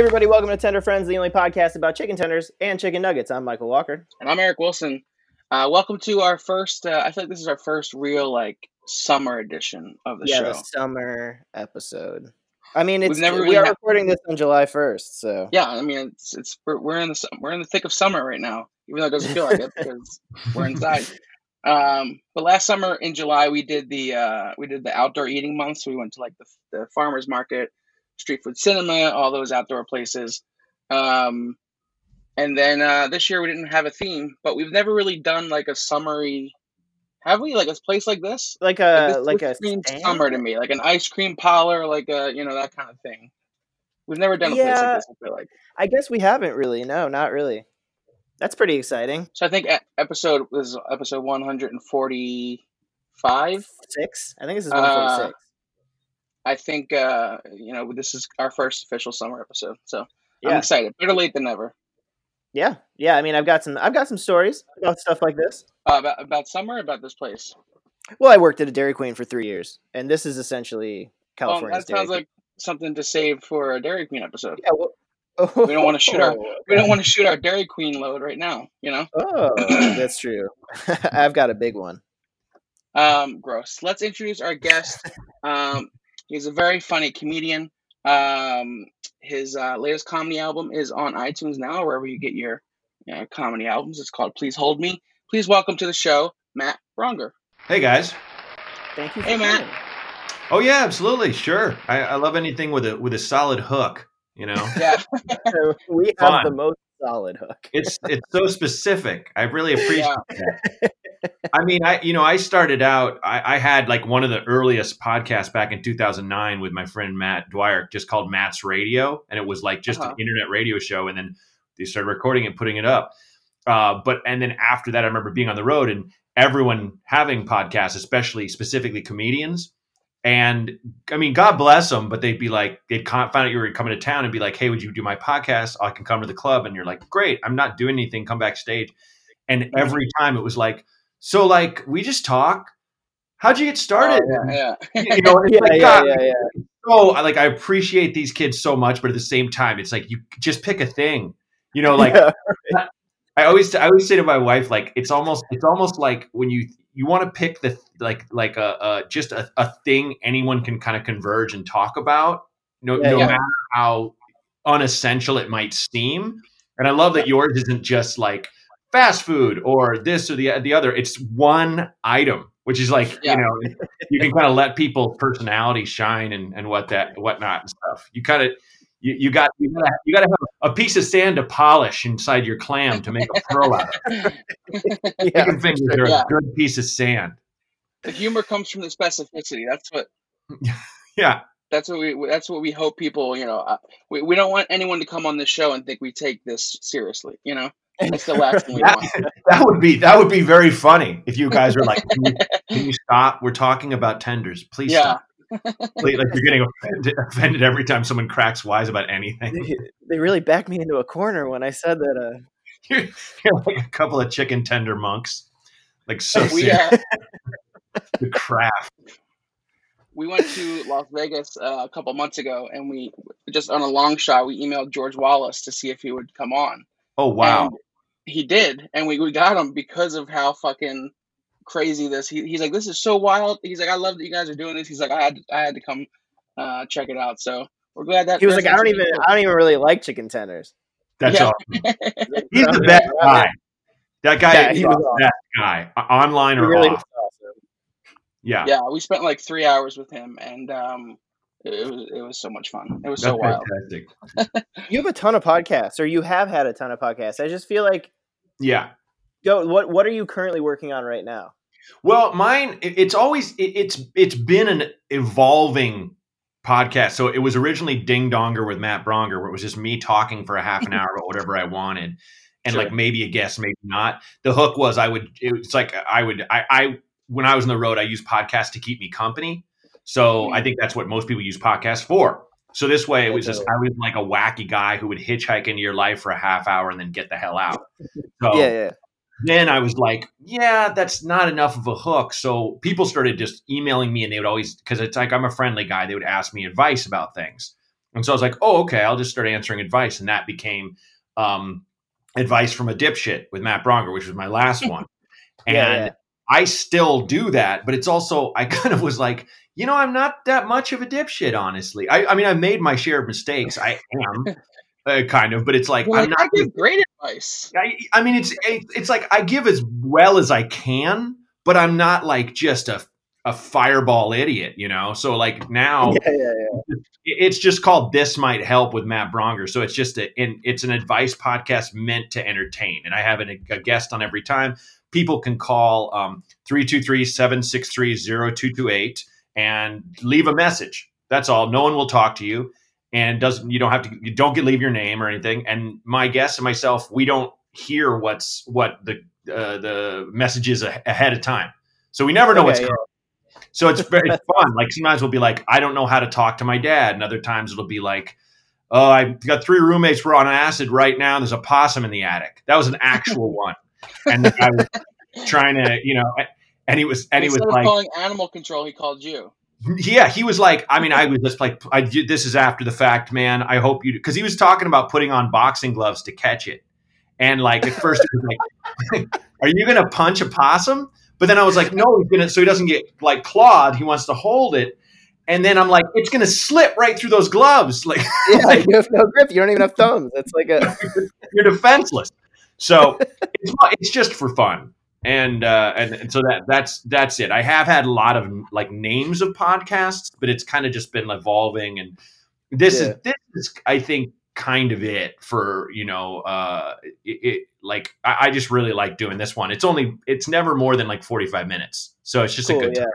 Everybody, welcome to Tender Friends, the only podcast about chicken tenders and chicken nuggets. I'm Michael Walker. And I'm Eric Wilson. Uh, welcome to our first, uh, I feel like this is our first real, like, summer edition of the yeah, show. the summer episode. I mean, it's never we are had- recording this on July 1st, so Yeah, I mean, it's, it's we're, we're in the we're in the thick of summer right now, even though it doesn't feel like it because we're inside. Um, but last summer in July, we did the uh, we did the outdoor eating month. So we went to like the, the farmers market, street food cinema, all those outdoor places. Um, and then uh, this year we didn't have a theme, but we've never really done like a summery. Have we like a place like this? like Like, a this, like this a summer to me, like an ice cream parlor, like a you know that kind of thing. We've never done a place like this. I feel like. I guess we haven't really. No, not really. That's pretty exciting. So I think episode was episode one hundred and forty-five. Six. I think this is Uh, 146. I think uh, you know this is our first official summer episode, so I'm yeah, excited. Better late than never. yeah, yeah. I mean, I've got some. I've got some stories about stuff like this. Uh, about, about summer, about this place. Well, I worked at a Dairy Queen for three years, and this is essentially Um, California's that sounds like something to save for a Dairy Queen episode. Yeah, well, We don't wanna shoot our- Oh, We don't want to shoot our Dairy Queen load right now, you know. Oh, that's true. I've got a big one. Um, gross. Let's introduce our guest. Um, he's a very funny comedian. Um, his uh, latest comedy album is on iTunes now, wherever you get your uh, comedy albums. It's called Please Hold Me. Please welcome to the show, Matt Braunger. Hey guys. Thank you. For Hey, Matt. coming. Oh yeah, absolutely, sure. I, I love anything with a with a solid hook. You know, Yeah, So we have Fun. the most solid hook. it's it's so specific. I really appreciate that. I mean, I you know, I started out. I, I had like one of the earliest podcasts back in 2009 with my friend Matt Dwyer, just called Matt's Radio, and it was like just Uh-huh. an internet radio show. And then they started recording and putting it up. Uh, but and then after that, I remember being on the road and everyone having podcasts, especially specifically comedians. And I mean, God bless them, but they'd be like, they'd find out you were coming to town and be like, hey, would you do my podcast? I can come to the club. And you're like, great, I'm not doing anything. Come backstage. And every time it was like, so like, we just talk. How'd you get started? Oh, yeah, yeah. you know, Yeah, like, yeah, yeah, yeah. so like, I appreciate these kids so much, but at the same time, it's like, you just pick a thing, you know, like. I always I always say to my wife like it's almost it's almost like when you you want to pick the like like a, a just a, a thing anyone can kind of converge and talk about no Yeah, no yeah. matter how unessential it might seem and I love that yours isn't just like fast food or this or the the other it's one item which is like Yeah. you know you can kind of let people's personality shine and and what that whatnot and stuff you kind of you, you got you gotta, you gotta have a piece of sand to polish inside your clam to make a pearl out of. Yeah, Chicken fingers are Yeah. a good piece of sand. the humor comes from the specificity. That's what. Yeah, That's what we. That's what we hope people. You know, uh, we, we don't want anyone to come on this show and think we take this seriously. You know, that's the last thing we that, want. that would be that would be very funny if you guys were like, can you, can you stop? We're talking about tenders. Please Yeah. stop. Please, like you're getting offended, offended every time someone cracks wise about anything. they, they really backed me into a corner when I said that. Uh, You're, you're like a couple of chicken tender monks, like so We serious. uh, the craft. we went to Las Vegas uh, a couple months ago, and we just on a long shot we emailed George Wallace to see if he would come on. Oh wow, And he did, and we, we got him because of how fucking crazy this. He, he's like, this is so wild. He's like, I love that you guys are doing this. He's like, I had I had to come uh, check it out. So we're glad that he was like, I don't even, with I don't even really like chicken tenders. that's Yeah. awesome. He's the best guy. That guy Yeah, is he the was awesome. best guy, online or really off. awesome. Yeah, yeah, we spent like three hours with him, and um, it, it was it was so much fun. It was that's so wild. fantastic. You have a ton of podcasts, or you have had a ton of podcasts. I just feel like, Yeah. go. What What are you currently working on right now? Well, mine it's always it's it's been an evolving podcast. So it was originally Ding Donger with Matt Braunger, where it was just me talking for a half an hour about whatever I wanted, and Sure. like maybe a guest, maybe not. The hook was I would it's like I would I I when I was on the road, I used podcasts to keep me company. So I mm-hmm. think that's what most people use podcasts for. So this way, it was just I was like a wacky guy who would hitchhike into your life for a half hour and then get the hell out. So Yeah, yeah. Then I was like, yeah, that's not enough of a hook. So people started just emailing me and they would always, because it's like I'm a friendly guy, they would ask me advice about things. And so I was like, oh, okay, I'll just start answering advice. And that became um, advice from a dipshit with Matt Braunger, which was my last one. And Yeah, yeah. I still do that, but it's also, I kind of was like, you know, I'm not that much of a dipshit, honestly. I, I mean, I've made my share of mistakes. I am. Uh, kind of, but it's like Well, I'm not. I give great advice. I, I mean, it's it's like I give as well as I can, but I'm not like just a a fireball idiot, you know. So like now, Yeah, yeah, yeah. it's just called "This Might Help" with Matt Braunger. So it's just a, and it's an advice podcast meant to entertain, and I have a, a guest on every time. People can call um 323-763-0228 and leave a message. That's all. No one will talk to you, and doesn't you don't have to you don't get leave your name or anything. And my guests and myself, we don't hear what's what the uh, the message is a- ahead of time, so we never know what's Okay, coming. So it's very fun. Like sometimes we'll be like, I don't know how to talk to my dad, and other times it'll be like, Oh, I've got three roommates. We're on acid right now. There's a possum in the attic. That was an actual one, and I was trying to, you know, and he was, and he was Instead like, calling animal control, he called you. Yeah, he was like, I mean, I was just like, I this is after the fact, man. I hope you, because he was talking about putting on boxing gloves to catch it, and like at first, he was like, are you gonna punch a possum? But then I was like, no, he's gonna, so he doesn't get like clawed. He wants to hold it, and then I'm like, it's gonna slip right through those gloves, like Yeah, you have no grip. You don't even have thumbs. It's like a you're defenseless. So it's it's just for fun, and uh, and, and so that that's that's it. I have had a lot of like names of podcasts, but it's kind of just been evolving, and this Yeah. is this is I think kind of it for you know uh it, it like I, I just really like doing this one. It's only it's never more than like forty five minutes, so it's just cool. a good Yeah. time.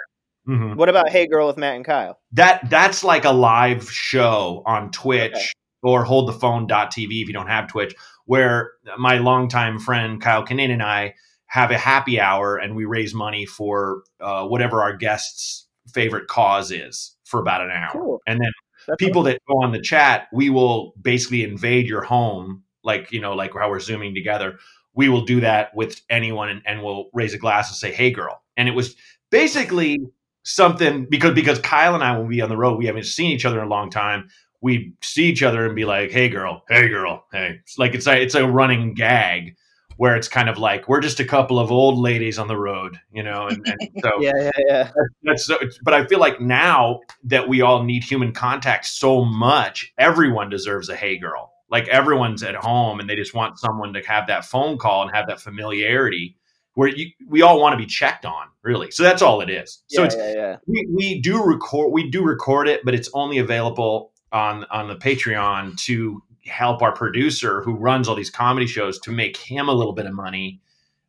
Mhm What about Hey Girl with Matt and Kyle? that that's like a live show on Twitch Okay. or holdthephone.tv if you don't have Twitch, where my longtime friend Kyle Kinane and I have a happy hour and we raise money for uh, whatever our guests' favorite cause is for about an hour. Cool. And then That's people that go on the chat, we will basically invade your home, like you know, like how we're zooming together. We will do that with anyone, and, and we'll raise a glass and say, "Hey, girl." And it was basically something because because Kyle and I, will be on the road, we haven't seen each other in a long time. We see each other and be like, "Hey, girl. Hey, girl. Hey." It's like it's a it's a running gag where it's kind of like we're just a couple of old ladies on the road, you know, and, and so Yeah, yeah, yeah. that's so, but I feel like now that we all need human contact so much, everyone deserves a hey girl. Like everyone's at home and they just want someone to have that phone call and have that familiarity where you, we all want to be checked on, really. So that's all it is. So yeah, it's yeah, yeah. we, we do record we do record it, but it's only available on on the Patreon to help our producer who runs all these comedy shows to make him a little bit of money.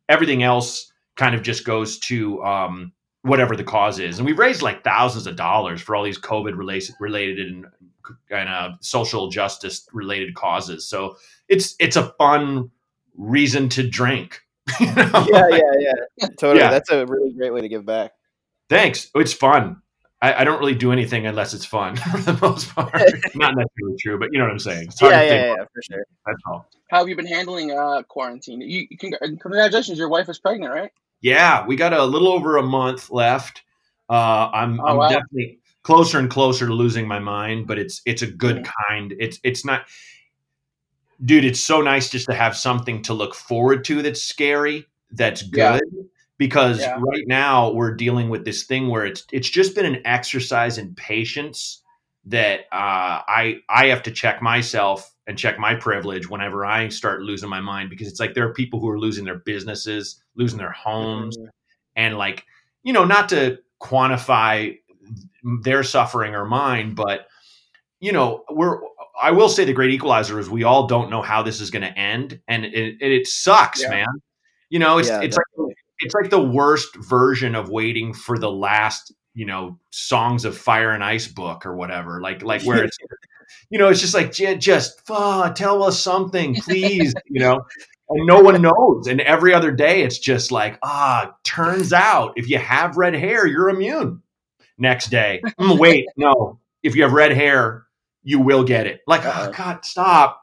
Everything else kind of just goes to um, whatever the cause is, and we've raised like thousands of dollars for all these COVID related related and kind of social justice related causes. So it's it's a fun reason to drink. you know? Yeah, yeah, yeah. Totally. Yeah. That's a really great way to give back. Thanks. It's fun. I, I don't really do anything unless it's fun for the most part. Not necessarily true, but you know what I'm saying. It's hard Yeah, to yeah, think yeah, for sure. That's all. How have you been handling uh, quarantine? You, you congratulations, your wife is pregnant, right? Yeah, we got a little over a month left. Uh, I'm, Oh, I'm wow. definitely closer and closer to losing my mind, but it's it's a good Mm. kind. It's it's not, dude. It's so nice just to have something to look forward to that's scary, that's good. Yeah. Because Yeah. right now we're dealing with this thing where it's it's just been an exercise in patience that uh, I I have to check myself and check my privilege whenever I start losing my mind because it's like there are people who are losing their businesses, losing their homes, Mhm. and like you know not to quantify their suffering or mine but you know we're i will say the great equalizer is we all don't know how this is going to end and it, it, it sucks Yeah. man you know it's Yeah, it's like it's like the worst version of waiting for the last you know songs of fire and ice book or whatever like like where it's you know it's just like just fuck, tell us something please you know? And no one knows. And every other day it's just like ah turns out if you have red hair you're immune. Next day "Mm, wait no. If you have red hair you will get it. Like oh god stop.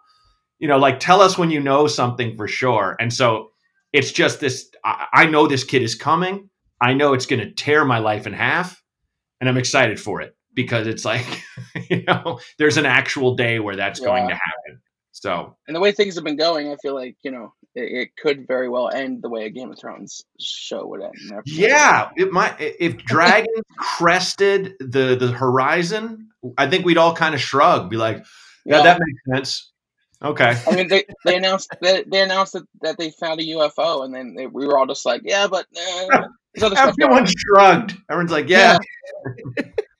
You know like tell us when you know something for sure. And so it's just this i, I know this kid is coming i know it's going to tear my life in half and i'm excited for it because it's like you know there's an actual day where that's going to happen. So And the way things have been going, I feel like you know it, it could very well end the way a Game of Thrones show would end. Yeah, it might if dragons crested the the horizon, I think we'd all kind of shrug, be like, yeah, Yeah. that makes sense. Okay. I mean, they, they announced they, they announced that, that they found a UFO, and then they, we were all just like, yeah, but uh, there's other stuff. going Everyone shrugged. Everyone's like, yeah.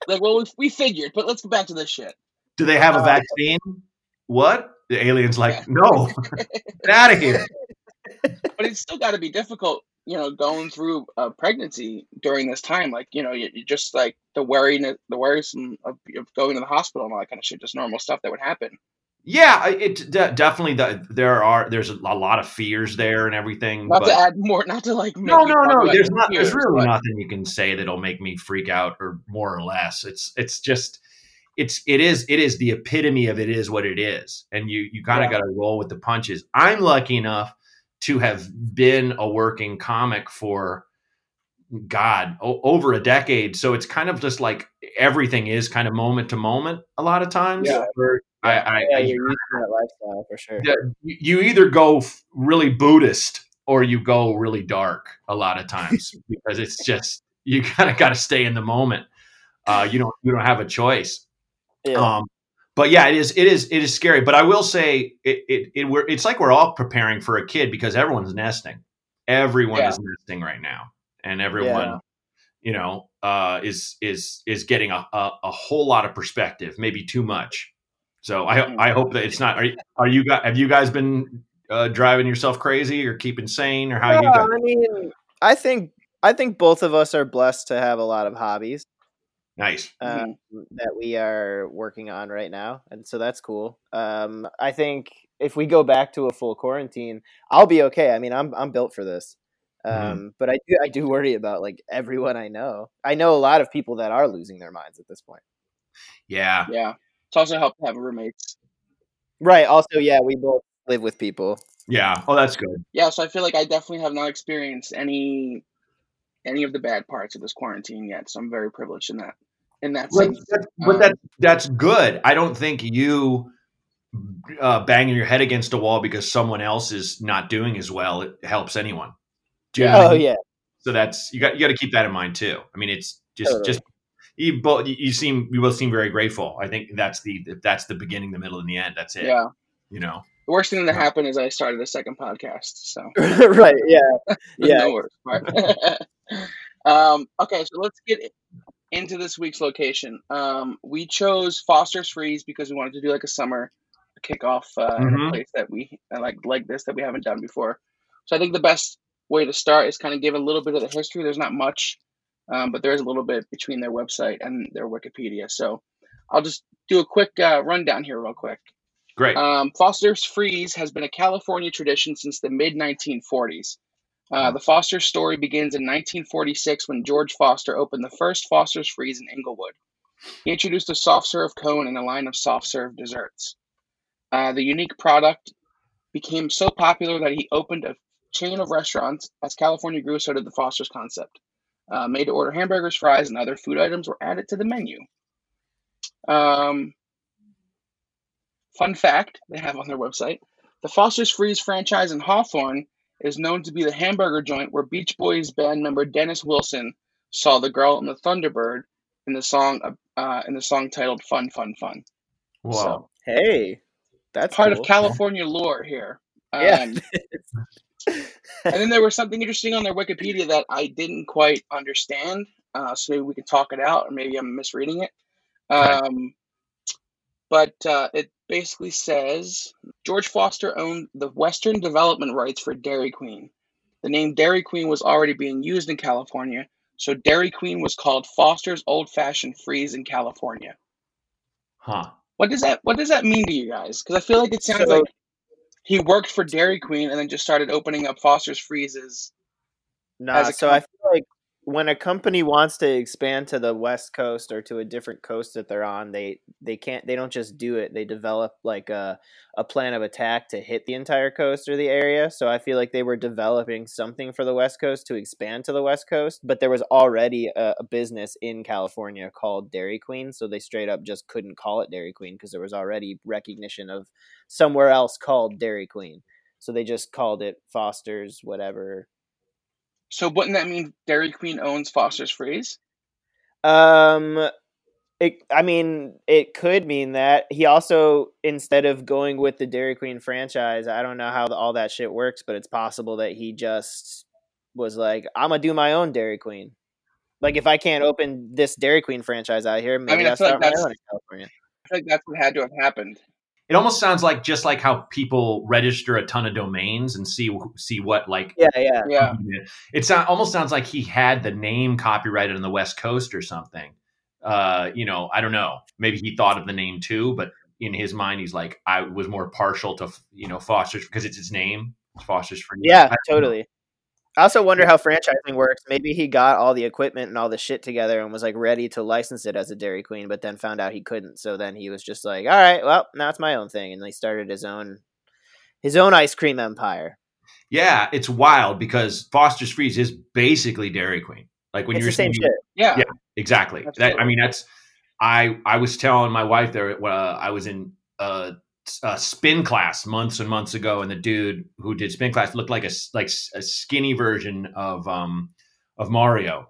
Like, well, we, we figured, but let's go back to this shit. Do they have a Uh, vaccine? What? The alien's like, Yeah. no, get out of here. But it's still got to be difficult, you know, going through a pregnancy during this time. Like, you know, you, you just like the worry, the worrisome of, of going to the hospital and all that kind of shit, just normal stuff that would happen. Yeah, it de- definitely. The, there are there's a lot of fears there and everything. Not but to add more, not to like. no, no, no. There's not. There's really but- nothing you can say that'll make me freak out or more or less. It's it's just it's it is it is the epitome of it is what it is, and you you kind of Yeah. got to roll with the punches. I'm lucky enough to have been a working comic for God o- over a decade, so it's kind of just like everything is kind of moment to moment. A lot of times, Yeah. I, I, yeah, you're used to that lifestyle for sure. yeah, you you either go really Buddhist or you go really dark a lot of times because it's just you kind of got to stay in the moment. Uh, you don't you don't have a choice. Yeah. Um, but yeah, it is it is it is scary. But I will say it it, it we're, it's like we're all preparing for a kid because everyone's nesting. Everyone Yeah. is nesting right now, and everyone Yeah. you know uh, is is is getting a, a a whole lot of perspective, maybe too much. So I Mhm. I hope that it's not. Are you, are you guys have you guys been uh, driving yourself crazy or keeping sane or how you guys? I mean, I think I think both of us are blessed to have a lot of hobbies Nice. uh, Mm-hmm. that we are working on right now, and so that's cool. Um, I think if we go back to a full quarantine, I'll be okay. I mean, I'm I'm built for this. Um, Mhm. But I do I do worry about like everyone I know. I know a lot of people that are losing their minds at this point. Yeah. Yeah. It's also helped to have roommates. Right. Also, yeah, we both live with people. Yeah. Oh, that's good. Yeah, so I feel like I definitely have not experienced any any of the bad parts of this quarantine yet. So I'm very privileged in that in that But, sense. that's, but Um, that that's good. I don't think you uh, banging your head against a wall because someone else is not doing as well it helps anyone. Do you know what I Oh mean? yeah. So that's you got you got to keep that in mind too. I mean, it's just Totally. just you both you seem you both seem very grateful. I think that's the that's the beginning, the middle, and the end. That's it. Yeah. You know. The worst thing that happened is I started a second podcast. So right. Yeah. Yeah. Um, okay, so let's get into this week's location. Um, we chose Foster's Freeze because we wanted to do like a summer kickoff uh, in a Mhm. place that we uh, like like this that we haven't done before. So I think the best way to start is kind of give a little bit of the history. There's not much, um, but there is a little bit between their website and their Wikipedia. So I'll just do a quick uh, rundown here, real quick. Great. Um, Foster's Freeze has been a California tradition since the mid 1940s. Uh, the Foster story begins in 1946 when George Foster opened the first Foster's Freeze in Inglewood. He introduced a soft serve cone and a line of soft serve desserts. Uh, the unique product became so popular that he opened a chain of restaurants. As California grew, so did the Foster's concept. Uh, made to order hamburgers, fries, and other food items were added to the menu. Um, Fun fact they have on their website the Foster's Freeze franchise in Hawthorne is known to be the hamburger joint where Beach Boys band member Dennis Wilson saw the girl in the Thunderbird in the song uh, in the song titled "Fun Fun Fun." Whoa. So Hey, that's part cool. of California lore here. Um, Yeah. and then there was something interesting on their Wikipedia that I didn't quite understand. Uh, so maybe we can talk it out, or maybe I'm misreading it. Um, but uh, it basically says George Foster owned the Western development rights for Dairy Queen. The name Dairy Queen was already being used in California, so Dairy Queen was called Foster's Old Fashioned Freeze in California. Huh. What does that What does that mean to you guys? Because I feel like it sounds So- like he worked for Dairy Queen and then just started opening up Foster's freezes. Nah, so com- I feel like when a company wants to expand to the west coast or to a different coast that they're on they they can't they don't just do it. They develop like a, a plan of attack to hit the entire coast or the area. So i feel like they were developing something for the west coast to expand to the west coast but there was already a, a business in california called dairy queen so they straight up just couldn't call it dairy queen because there was already recognition of somewhere else called dairy queen. So they just called it foster's whatever So wouldn't that mean Dairy Queen owns Foster's Freeze? Um, it. I mean, it could mean that he also, instead of going with the Dairy Queen franchise, I don't know how the, all that shit works, but it's possible that he just was like, "I'm gonna do my own Dairy Queen." Like, if I can't open this Dairy Queen franchise out here, maybe mean, I I'll feel like my that's- own in California. I feel like that's what had to have happened. It almost sounds like just like how people register a ton of domains and see see what like Yeah, yeah. Yeah. it sound, almost sounds like he had the name copyrighted on the West Coast or something. Uh, you know, I don't know. Maybe he thought of the name too, but in his mind, he's like, I was more partial to you know Foster's because it's his name, Foster's Free. I Yeah, don't know. Totally. I also wonder how franchising works. Maybe he got all the equipment and all the shit together and was like ready to license it as a Dairy Queen, but then found out he couldn't. So then he was just like, "All right, well, now it's my own thing," and he started his own his own ice cream empire. Yeah, it's wild because Foster's Freeze is basically Dairy Queen. Like when it's you're the same saying- shit. Yeah. Yeah. Exactly. That, I mean, that's I. I was telling my wife there. Uh, I was in a, a spin class months and months ago, and the dude who did spin class looked like a like a skinny version of um of Mario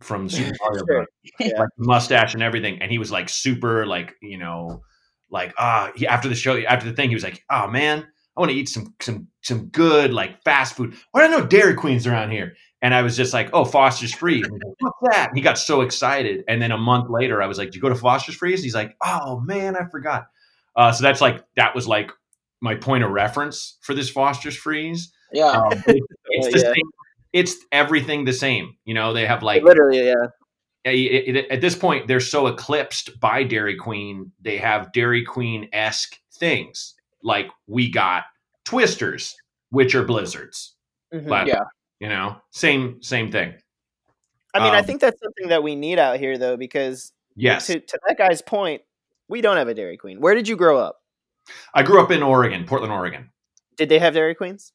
from Super Mario Sure. Yeah. Like mustache and everything, and he was like super like you know like ah he, after the show after the thing he was like oh man I want to eat some some some good like fast food. Why do I know Dairy Queens around here? And I was just like, oh, Foster's Free. And like, What's that? And he got so excited. And then a month later, I was like, did you go to Foster's Freeze? He's like, oh man, I forgot. Uh, so that's like that was like my point of reference for this Foster's Freeze. Yeah. Um, it's, it's Yeah, the yeah. same. It's everything the same. You know, they have like Literally, yeah. it- it- at this point they're so eclipsed by Dairy Queen. They have Dairy Queen esque things like we got Twisters, which are blizzards. Mhm. But Yeah. you know, same same thing. I mean, I um, think that's something that we need out here, though, because Yes, to to that guy's point, we don't have a Dairy Queen. Where did you grow up? I grew up in Oregon, Portland, Oregon. Did they have Dairy Queens?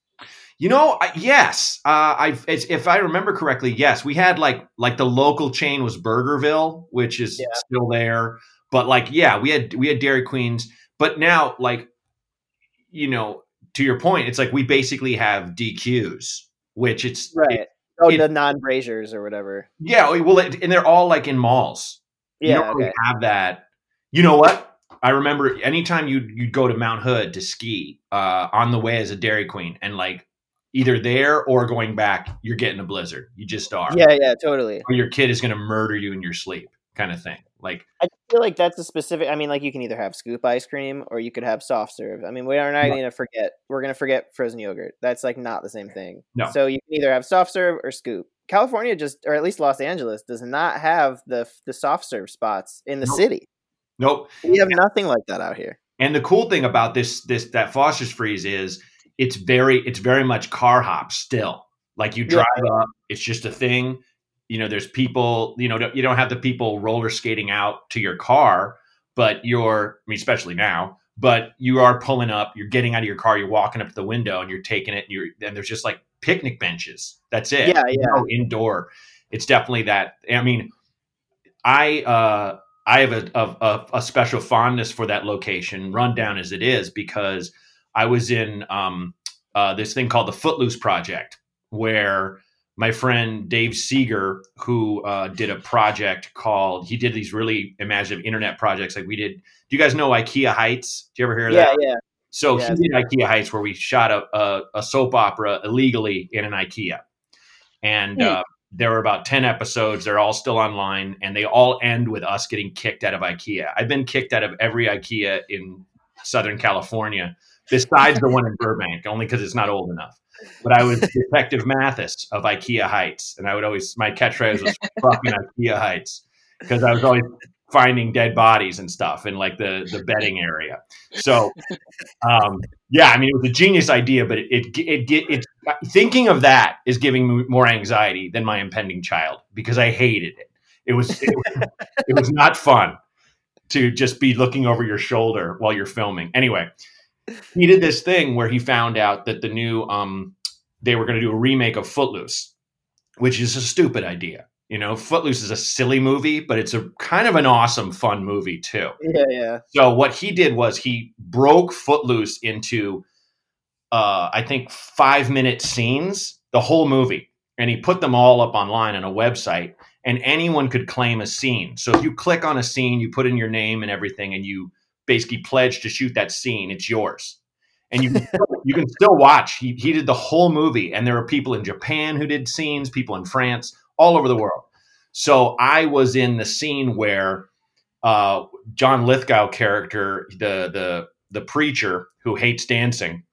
You know, I, yes, uh, I if I remember correctly, yes, we had like like the local chain was Burgerville, which is Yeah. still there. But like, yeah, we had we had Dairy Queens, but now like, you know, to your point, it's like we basically have DQs, which it's Right. it- oh, it- the non braziers or whatever. yeah, well, it, and they're all like in malls. You Yeah. don't really have that. You know what? I remember anytime you you'd go to Mount Hood to ski uh, on the way as a Dairy Queen, and like either there or going back, you're getting a blizzard. You just are. Yeah. Yeah. Totally. Or your kid is going to murder you in your sleep, kind of thing. Like I feel like that's a specific. I mean, like you can either have scoop ice cream or you could have soft serve. I mean, we are not going to forget. We're going to forget frozen yogurt. That's like not the same thing. No. So you can either have soft serve or scoop. California just, or at least Los Angeles, does not have the the soft serve spots in the city. Nope. We have nothing like that out here. And the cool thing about this this that Foster's Freeze is it's very it's very much car hop still. Like you Yeah. drive up, it's just a thing. You know, there's people. You know, you don't have the people roller skating out to your car, but you're. I mean, especially now. But you are pulling up. You're getting out of your car. You're walking up to the window, and you're taking it. And you're and there's just like picnic benches. That's it. Yeah, yeah. No indoor. It's definitely that. I mean, I uh I have a, a, a, a special fondness for that location, rundown as it is, because I was in um, uh, this thing called the Footloose Project, where my friend Dave Seger, who uh, did a project called, he did these really imaginative internet projects like we did. Do you guys know IKEA Heights? Do you ever hear of Yeah, that? yeah. So Yeah. he did IKEA Heights, where we shot a, a, a soap opera illegally in an IKEA, and Hmm. uh, there were about ten episodes. They're all still online, and they all end with us getting kicked out of IKEA. I've been kicked out of every IKEA in Southern California, besides the one in Burbank, only because it's not old enough. But I was Detective Mathis of IKEA Heights, and I would always my catchphrase was "fucking IKEA Heights" because I was always finding dead bodies and stuff in like the the bedding area. So, um, yeah, I mean, it was a genius idea, but it it it, it it's thinking of that is giving me more anxiety than my impending child because I hated it. It was it, was, it was not fun to just be looking over your shoulder while you're filming. Anyway, he did this thing where he found out that the new um they were going to do a remake of Footloose, which is a stupid idea. You know, Footloose is a silly movie, but it's a kind of an awesome, fun movie too. Yeah, yeah. So what he did was he broke Footloose into, uh, I think, five minute scenes, the whole movie, and he put them all up online on a website, and anyone could claim a scene. So if you click on a scene, you put in your name and everything, and you basically pledge to shoot that scene, it's yours. And you can, you can still watch. He, he did the whole movie, and there are people in Japan who did scenes, people in France, all over the world. So I was in the scene where uh, John Lithgow character, the the the preacher who hates dancing,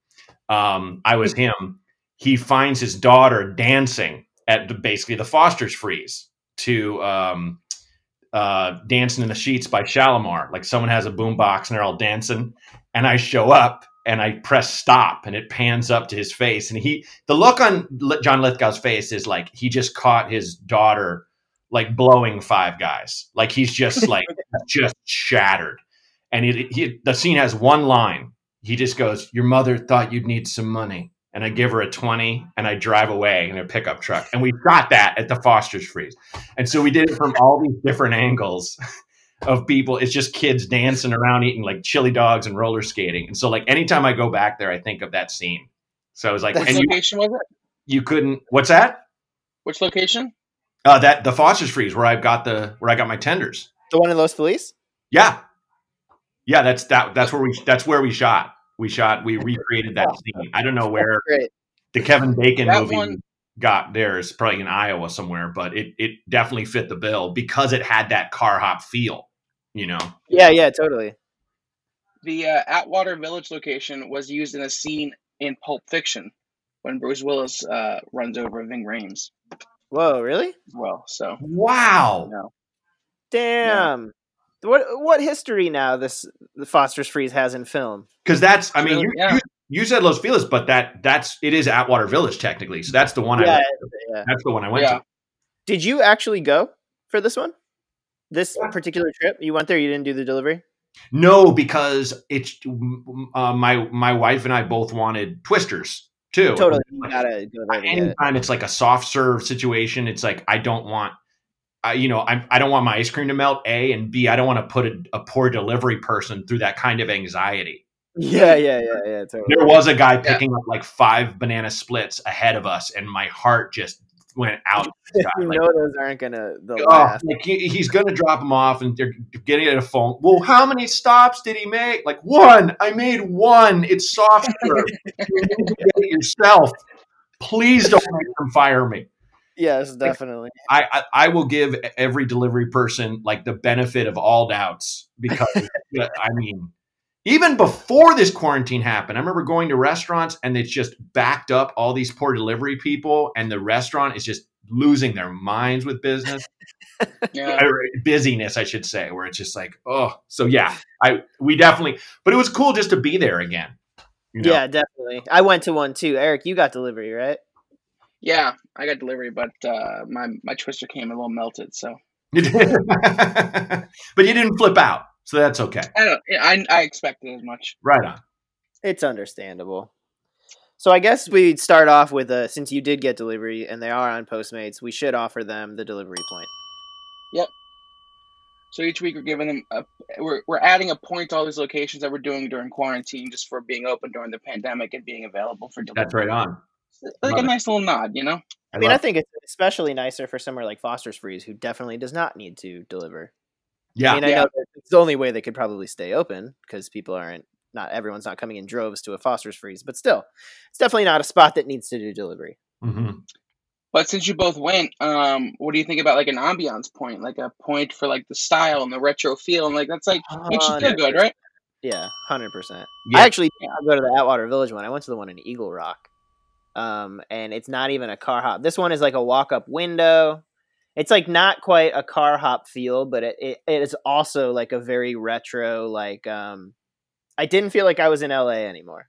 um, I was him. He finds his daughter dancing at the, basically the Foster's Freeze to um, uh, "Dancing in the Sheets" by Shalamar. Like someone has a boombox and they're all dancing, and I show up and I press stop and it pans up to his face and he the look on John Lithgow's face is like he just caught his daughter like blowing five guys like he's just like just shattered and he, he the scene has one line he just goes your mother thought you'd need some money and I give her a 20 and I drive away in a pickup truck and we got that at the Foster's Freeze and so we did it from all these different angles of people. It's just kids dancing around eating like chili dogs and roller skating. And so like anytime I go back there, I think of that scene. So I was like, Which location you, was it? You couldn't. What's that? Which location? Uh, that the Foster's Freeze where I've got the where I got my tenders. The one in Los Feliz. Yeah, yeah. That's that. That's where we. That's where we shot. We shot. We recreated that scene. I don't know where the Kevin Bacon That movie one- got theirs. Probably in Iowa somewhere, but it it definitely fit the bill because it had that car hop feel. You know. Yeah, yeah, totally. The uh, Atwater Village location was used in a scene in Pulp Fiction when Bruce Willis uh, runs over Ving Rhames Whoa, really? well. So Wow. no. Damn. What what history now this the Foster's Freeze has in film? Because that's, I mean, Really? you, Yeah. you you said Los Feliz, but that that's it is Atwater Village technically. So that's the one I Yeah, went yeah. to. that's the one I went Yeah. to. Did you actually go for this one? This particular trip? You went there, you didn't do the delivery? No, because it's uh, my my wife and I both wanted twisters too. Totally. You gotta go there to get it. Anytime it's like a soft serve situation, it's like I don't want. I, you know, I, I don't want my ice cream to melt. A and B, I don't want to put a, a poor delivery person through that kind of anxiety. Yeah, yeah, yeah, yeah, totally. There was a guy picking up like five banana splits ahead of us, and my heart just went out. you Like, know those aren't gonna the Oh, last. like he, he's going to drop him off, and they're getting at a phone. Well, how many stops did he make? Like one. I made one. It's soft serve. you need to get it yourself. Please don't make them fire me. Yes, definitely. I, I I will give every delivery person like the benefit of all doubts because I mean, even before this quarantine happened, I remember going to restaurants and it's just backed up all these poor delivery people, and the restaurant is just losing their minds with business Yeah. busyness, I should say, where it's just like, oh, so yeah, I we definitely, but it was cool just to be there again. you know? Yeah, definitely. I went to one too. Eric, you got delivery, right? Yeah, I got delivery, but uh, my my twister came a little melted. So but you didn't flip out, so that's okay. I don't. I I expected as much. Right on. It's understandable. So I guess we'd start off with uh, since you did get delivery and they are on Postmates, we should offer them the delivery point. Yep. So each week we're giving them a, we're we're adding a point to all these locations that we're doing during quarantine, just for being open during the pandemic and being available for delivery. That's right on. Like Love a it. nice little nod, you know. I, I mean, I think it's especially nicer for somewhere like Foster's Freeze, who definitely does not need to deliver. yeah, I mean, I Yeah. know that it's the only way they could probably stay open because people aren't not everyone's not coming in droves to a Foster's Freeze, but still, it's definitely not a spot that needs to do delivery. Mhm. But since you both went, um, what do you think about like an ambiance point, like a point for like the style and the retro feel, and like that's like makes you feel good, right? Yeah, hundred percent. I actually did not go to the Atwater Village one. I went to the one in Eagle Rock, um, and it's not even a car hop. This one is like a walk up window. It's like not quite a car hop feel, but it, it, it is also like a very retro. Like um, I didn't feel like I was in LA anymore.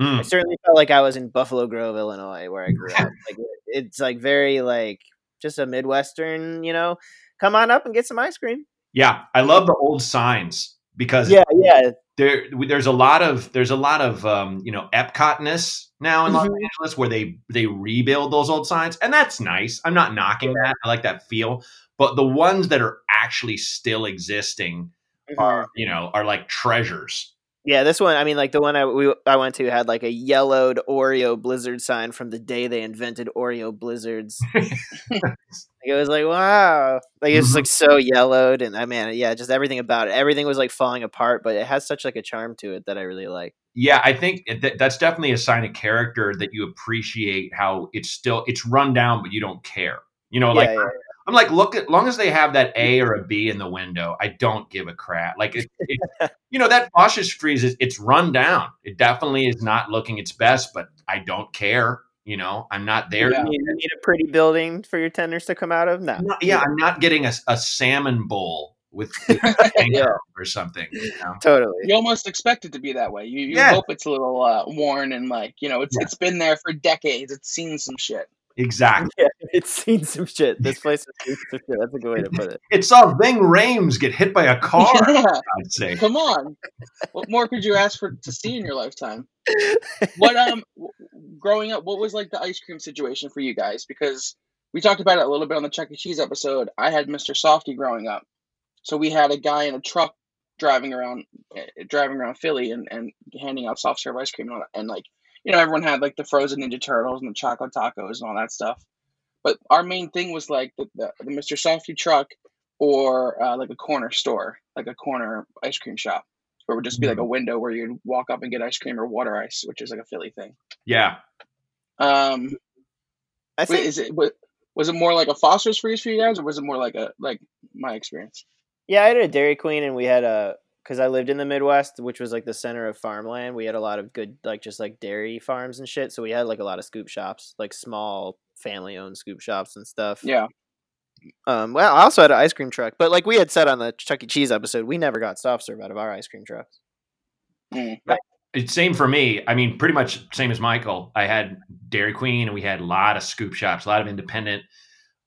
Mm. I certainly felt like I was in Buffalo Grove, Illinois, where I grew up. Like it's like very like just a midwestern, you know. Come on up and get some ice cream. Yeah, I love the old signs because Yeah, yeah, there there's a lot of there's a lot of um, you know Epcotness now in Los Mhm. Angeles where they they rebuild those old signs, and that's nice. I'm not knocking that. I like that feel, but the ones that are actually still existing Mhm. are you know are like treasures. yeah. This one, I mean, like the one I we, I went to had like a yellowed Oreo Blizzard sign from the day they invented Oreo Blizzards. Like, it was like wow, like it's Mhm. like so yellowed, and I mean, yeah, just everything about it. Everything was like falling apart, but it has such like a charm to it that I really like. Yeah, I think that that's definitely a sign of character that you appreciate how it's still it's run down, but you don't care. You know, like yeah, yeah. I'm like, look, as long as they have that A or a B in the window, I don't give a crap. Like, it, it, you know, that Foster Street is it's run down. It definitely is not looking its best, but I don't care. You know, I'm not there. Yeah. You need, you need a pretty building for your tenders to come out of. No, not- yeah, I'm not getting a, a salmon bowl with, with Yeah. or something. You know? totally. You almost expect it to be that way. You, you Yeah. hope it's a little uh, worn and like you know it's Yeah. it's been there for decades. It's seen some shit. Exactly. Yeah, it's seen some shit. This place has seen some shit. That's a good way to put it. It saw Ving Rhames get hit by a car. Yeah, I'd say. come on. What more could you ask for to see in your lifetime? What um, w- growing up, what was like the ice cream situation for you guys? Because we talked about it a little bit on the Chuck E. Cheese episode. I had Mr. Softee growing up, so we had a guy in a truck driving around, uh, driving around Philly and, and handing out soft serve ice cream and, all that. and like you know everyone had like the frozen Ninja Turtles and the chocolate tacos and all that stuff. But our main thing was like the, the, the Mr. Softee truck or uh, like a corner store, like a corner ice cream shop, where it would just be like a window where you'd walk up and get ice cream or water ice, which is like a Philly thing. Yeah. Um, I wait, think is it wa- was it more like a Foster's freeze for you guys, or was it more like a like my experience? Yeah, I had a Dairy Queen, and we had a because I lived in the Midwest, which was like the center of farmland. We had a lot of good, like just like dairy farms and shit. So we had like a lot of scoop shops, like small family-owned scoop shops and stuff. Yeah, Um. Well, I also had an ice cream truck, but like we had said on the Chuck E. Cheese episode, we never got soft serve out of our ice cream trucks. Mm. It's same for me. I mean, pretty much same as Michael. I had Dairy Queen, and we had a lot of scoop shops, a lot of independent.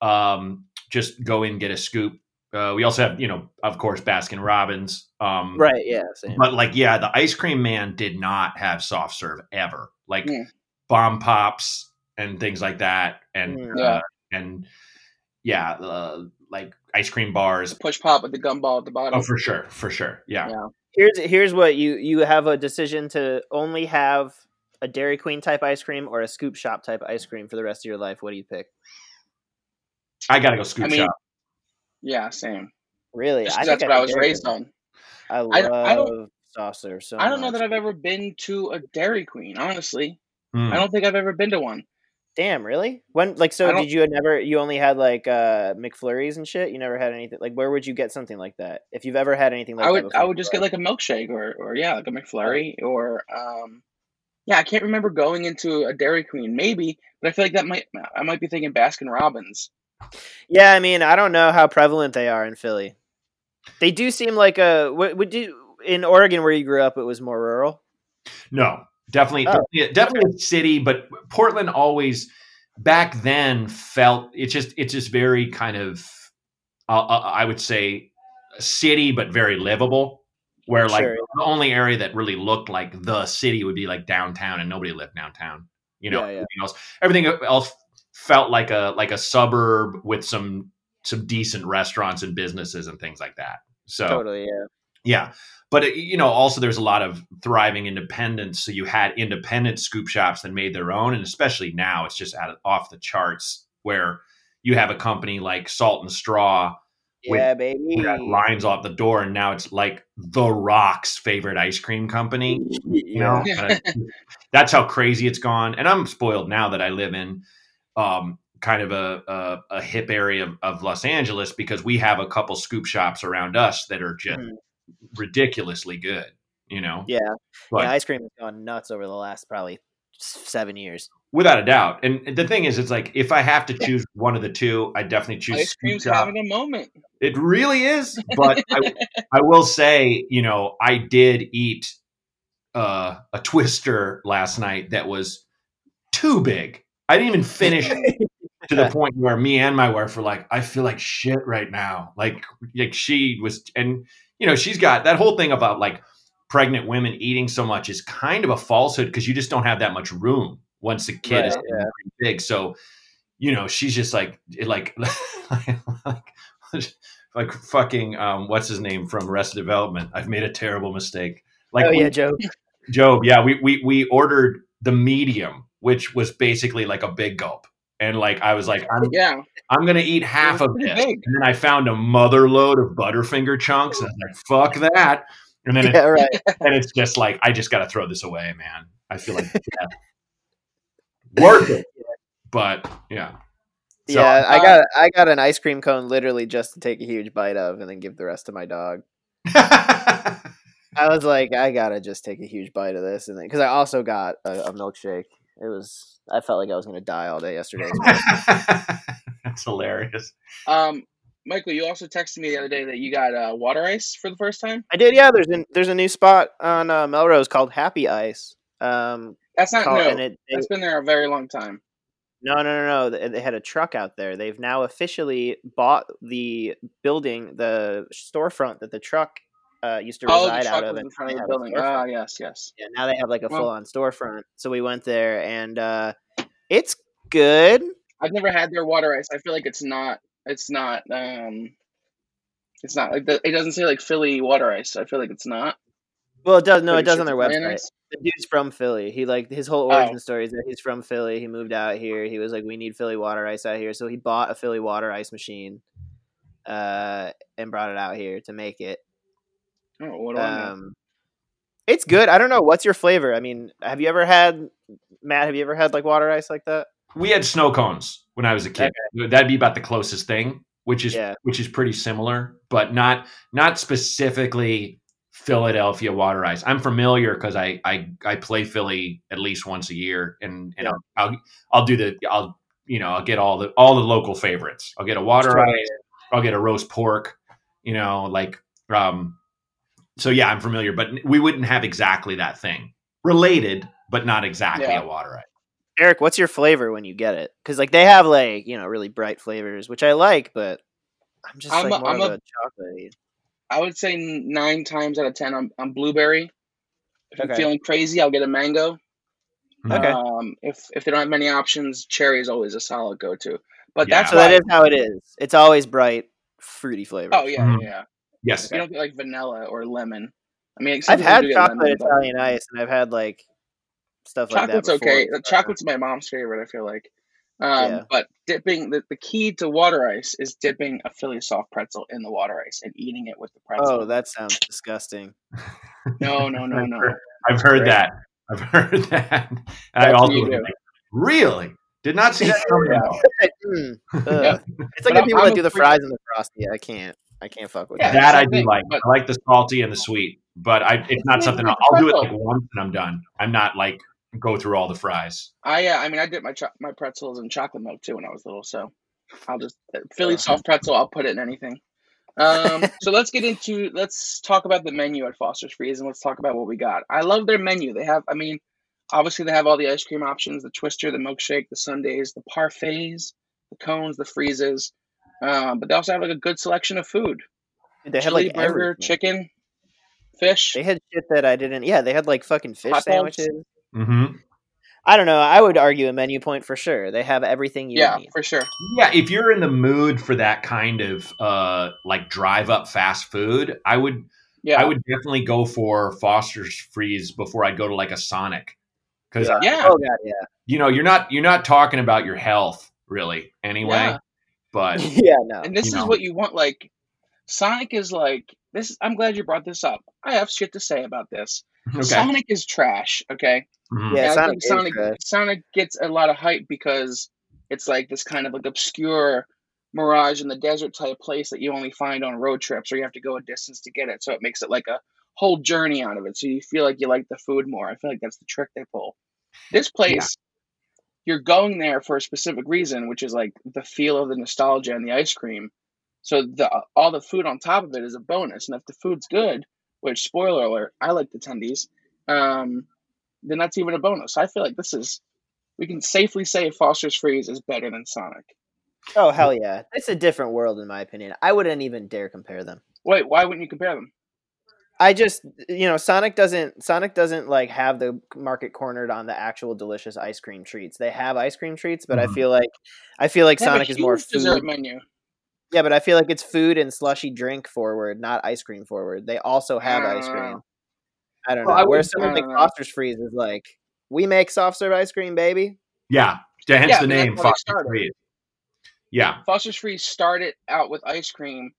Um, just go in get a scoop. Uh, we also have, you know, of course, Baskin Robbins. Um, Right. Yeah. Same. But like, yeah, the ice cream man did not have soft serve ever. Like Mm. bomb pops and things like that, and Mm. uh, Yeah. and yeah, uh, like ice cream bars. push pop with the gumball at the bottom. Oh, for sure, for sure. Yeah. Yeah. here's here's what you you have a decision to only have a Dairy Queen type ice cream or a scoop shop type ice cream for the rest of your life. What do you pick? I gotta go scoop I mean, shop. Yeah, same. Really, Just I 'cause think that's I'd what I pick was raised Queen. on. I love I- I don't- soft serve so I don't know that I've ever been to a Dairy Queen. Honestly, Mm. I don't think I've ever been to one. Damn, really? When like so did you never you only had like uh McFlurries and shit? You never had anything like where would you get something like that? If you've ever had anything like I that would before, I would just get like a milkshake or or yeah, like a Oh. McFlurry or um yeah, I can't remember going into a Dairy Queen maybe, but I feel like that might I might be thinking Baskin Robbins. Yeah, I mean, I don't know how prevalent they are in Philly. They do seem like a would, would you in Oregon where you grew up it was more rural. No, definitely, Oh, definitely, definitely a city, but Portland always back then felt it's just it's just very kind of uh, uh, I would say city, but very livable. Where like Sure. the only area that really looked like the city would be like downtown, and nobody lived downtown. You know, Yeah, yeah. everything else everything else felt like a like a suburb with some some decent restaurants and businesses and things like that. So Totally, yeah. yeah. But it, you know, also there's a lot of thriving independence. So you had independent scoop shops that made their own, and especially now, it's just out of, off the charts. Where you have a company like Salt and Straw With- Yeah, baby. who got lines off the door, and now it's like the Rock's favorite ice cream company. You know, that's how crazy it's gone. And I'm spoiled now that I live in um, kind of a, a, a hip area of, of Los Angeles because we have a couple scoop shops around us that are just Mhm. ridiculously good. You know, Yeah. But- yeah, ice cream has gone nuts over the last probably seven years. without a doubt. And the thing is, it's like if I have to choose one of the two, I definitely choose Ice scoop cream's shop. having a moment. It really is. But I, I will say, you know, I did eat uh, a twister last night that was too big. I didn't even finish to the point where me and my wife were like, I feel like shit right now. Like, like she was, and you know, she's got that whole thing about like pregnant women eating so much is kind of a falsehood because you just don't have that much room once the kid Right, is yeah. big. So, you know, she's just like, like, like, like fucking, um, what's his name from Arrested Development? I've made a terrible mistake. Like, oh we- yeah, Joe. Job, yeah, we we we ordered the medium, which was basically like a big gulp. And like I was like, I'm Yeah, I'm gonna eat half of pretty this. big. And then I found a mother load of Butterfinger chunks, and I was like, fuck that. And then it, right. and it's just like I just gotta throw this away, man. I feel like yeah, worth it. But yeah. So, yeah, I uh, got I got an ice cream cone literally just to take a huge bite of and then give the rest to my dog. I was like, I gotta just take a huge bite of this, and then because I also got a, a milkshake. It was I felt like I was gonna die all day yesterday. That's hilarious. Um, Michael, you also texted me the other day that you got uh, water ice for the first time. I did, yeah. There's a there's a new spot on uh, Melrose called Happy Ice. Um, That's not called, new. and it, they- That's been there a very long time. no, no, no, no. They, they had a truck out there. They've now officially bought the building, the storefront that the truck uh, used to Oh, reside out of. in front of the building. Ah, yes, yes. Yeah, now they have like a Well- full on storefront. So we went there, and uh, it's good. I've never had their water ice. I feel like it's not. It's not. Um, it's not like the, it doesn't say like Philly water ice. I feel like it's not. Well, it does. No, it does on their website. The dude's from Philly. He like his whole Oh. origin story is that he's from Philly. He moved out here. He was like, "We need Philly water ice out here," so he bought a Philly water ice machine, uh, and brought it out here to make it. Oh, what do I know? Um, it's good. I don't know what's your flavor. I mean, have you ever had Matt? Have you ever had like water ice like that? We had snow cones when I was a kid. That'd be about the closest thing, which is Yeah. which is pretty similar, but not not specifically Philadelphia water ice. I'm familiar because I, I I play Philly at least once a year, and and Yeah. I'll, I'll I'll do the I'll you know I'll get all the all the local favorites. I'll get a water ice. I'll get a roast pork. You know, like um. So yeah, I'm familiar, but we wouldn't have exactly that thing related, but not exactly Yeah. a water ice. Eric, what's your flavor when you get it? Because like they have like you know really bright flavors, which I like, but I'm just I'm like a- more I'm of a- a chocolatey. I would say nine times out of ten, I'm, I'm blueberry. If I'm feeling crazy, I'll get a mango. Okay. Um, if if they don't have many options, cherry is always a solid go to. But Yeah. that's So that is how it is. It's always bright, fruity flavor. oh yeah, Mhm. yeah, yeah. Yes. You don't get like vanilla or lemon. I mean, I've had chocolate lemon, but Italian ice, and I've had like stuff like chocolate's that. before, okay. but- Chocolate's my mom's favorite. I feel like. Um, Yeah. But dipping the, the key to water ice is dipping a Philly soft pretzel in the water ice and eating it with the pretzel. Oh, that sounds disgusting. no, no, no, no. I've heard Right. that. I've heard that. And I also do. like, really did not see that coming. Mm, Yeah. It's like But the people I'm that do the fries and the frosty. I can't. I can't fuck with Yeah, that. That I same do thing, like. but- I like the salty and the sweet, but I it's not something I'll, I'll do it like once and I'm done. I'm not like go through all the fries. I uh, I mean I did my cho- my pretzels in chocolate milk too when I was little, so I'll just uh, Philly soft pretzel. I'll put it in anything. Um, so let's get into let's talk about the menu at Foster's Freeze and let's talk about what we got. I love their menu. They have I mean obviously they have all the ice cream options: the twister, the milkshake, the sundaes, the parfaits, the cones, the freezes. Um, but they also have like a good selection of food: They had chili like burger, everything. chicken, fish. They had shit that I didn't. Yeah, they had like fucking fish Hot sandwiches. Mm-hmm. I don't know. I would argue a menu point for sure. They have everything you yeah, need. for sure. Yeah, if you're in the mood for that kind of uh like drive up fast food, I would Yeah, I would definitely go for Foster's Freeze before I'd go to like a Sonic. Because Yeah. yeah. Oh god, yeah. you know, you're not you're not talking about your health really anyway. Yeah. But yeah, no. And this is know. what you want. Like Sonic is like this. I'm glad you brought this up. I have shit to say about this. okay. Sonic is trash. Okay. Mhm. Yeah, And Sonic is Sonic. Sonic gets a lot of hype because it's like this kind of like obscure mirage in the desert type place that you only find on road trips or you have to go a distance to get it. So it makes it like a whole journey out of it. So you feel like you like the food more. I feel like that's the trick they pull. This place, you're going there for a specific reason, which is like the feel of the nostalgia and the ice cream. So the all the food on top of it is a bonus. And if the food's good, which spoiler alert, I like the tendies. um, then that's even a bonus. I feel like this is we can safely say Foster's Freeze is better than Sonic. Oh hell yeah! It's a different world in my opinion. I wouldn't even dare compare them. Wait, why wouldn't you compare them? I just you know Sonic doesn't Sonic doesn't like have the market cornered on the actual delicious ice cream treats. They have ice cream treats, but Mhm. I feel like I feel like They have a Sonic is more huge dessert food. menu. Yeah, but I feel like it's food and slushy drink forward, not ice cream forward. They also have ice cream. I don't know. Well, I Where would- someone I like. Foster's Freeze is like, we make soft serve ice cream, baby. Yeah, hence Yeah, the I mean, that's name how they Foster started. Freeze. Yeah, Foster's Freeze started out with ice cream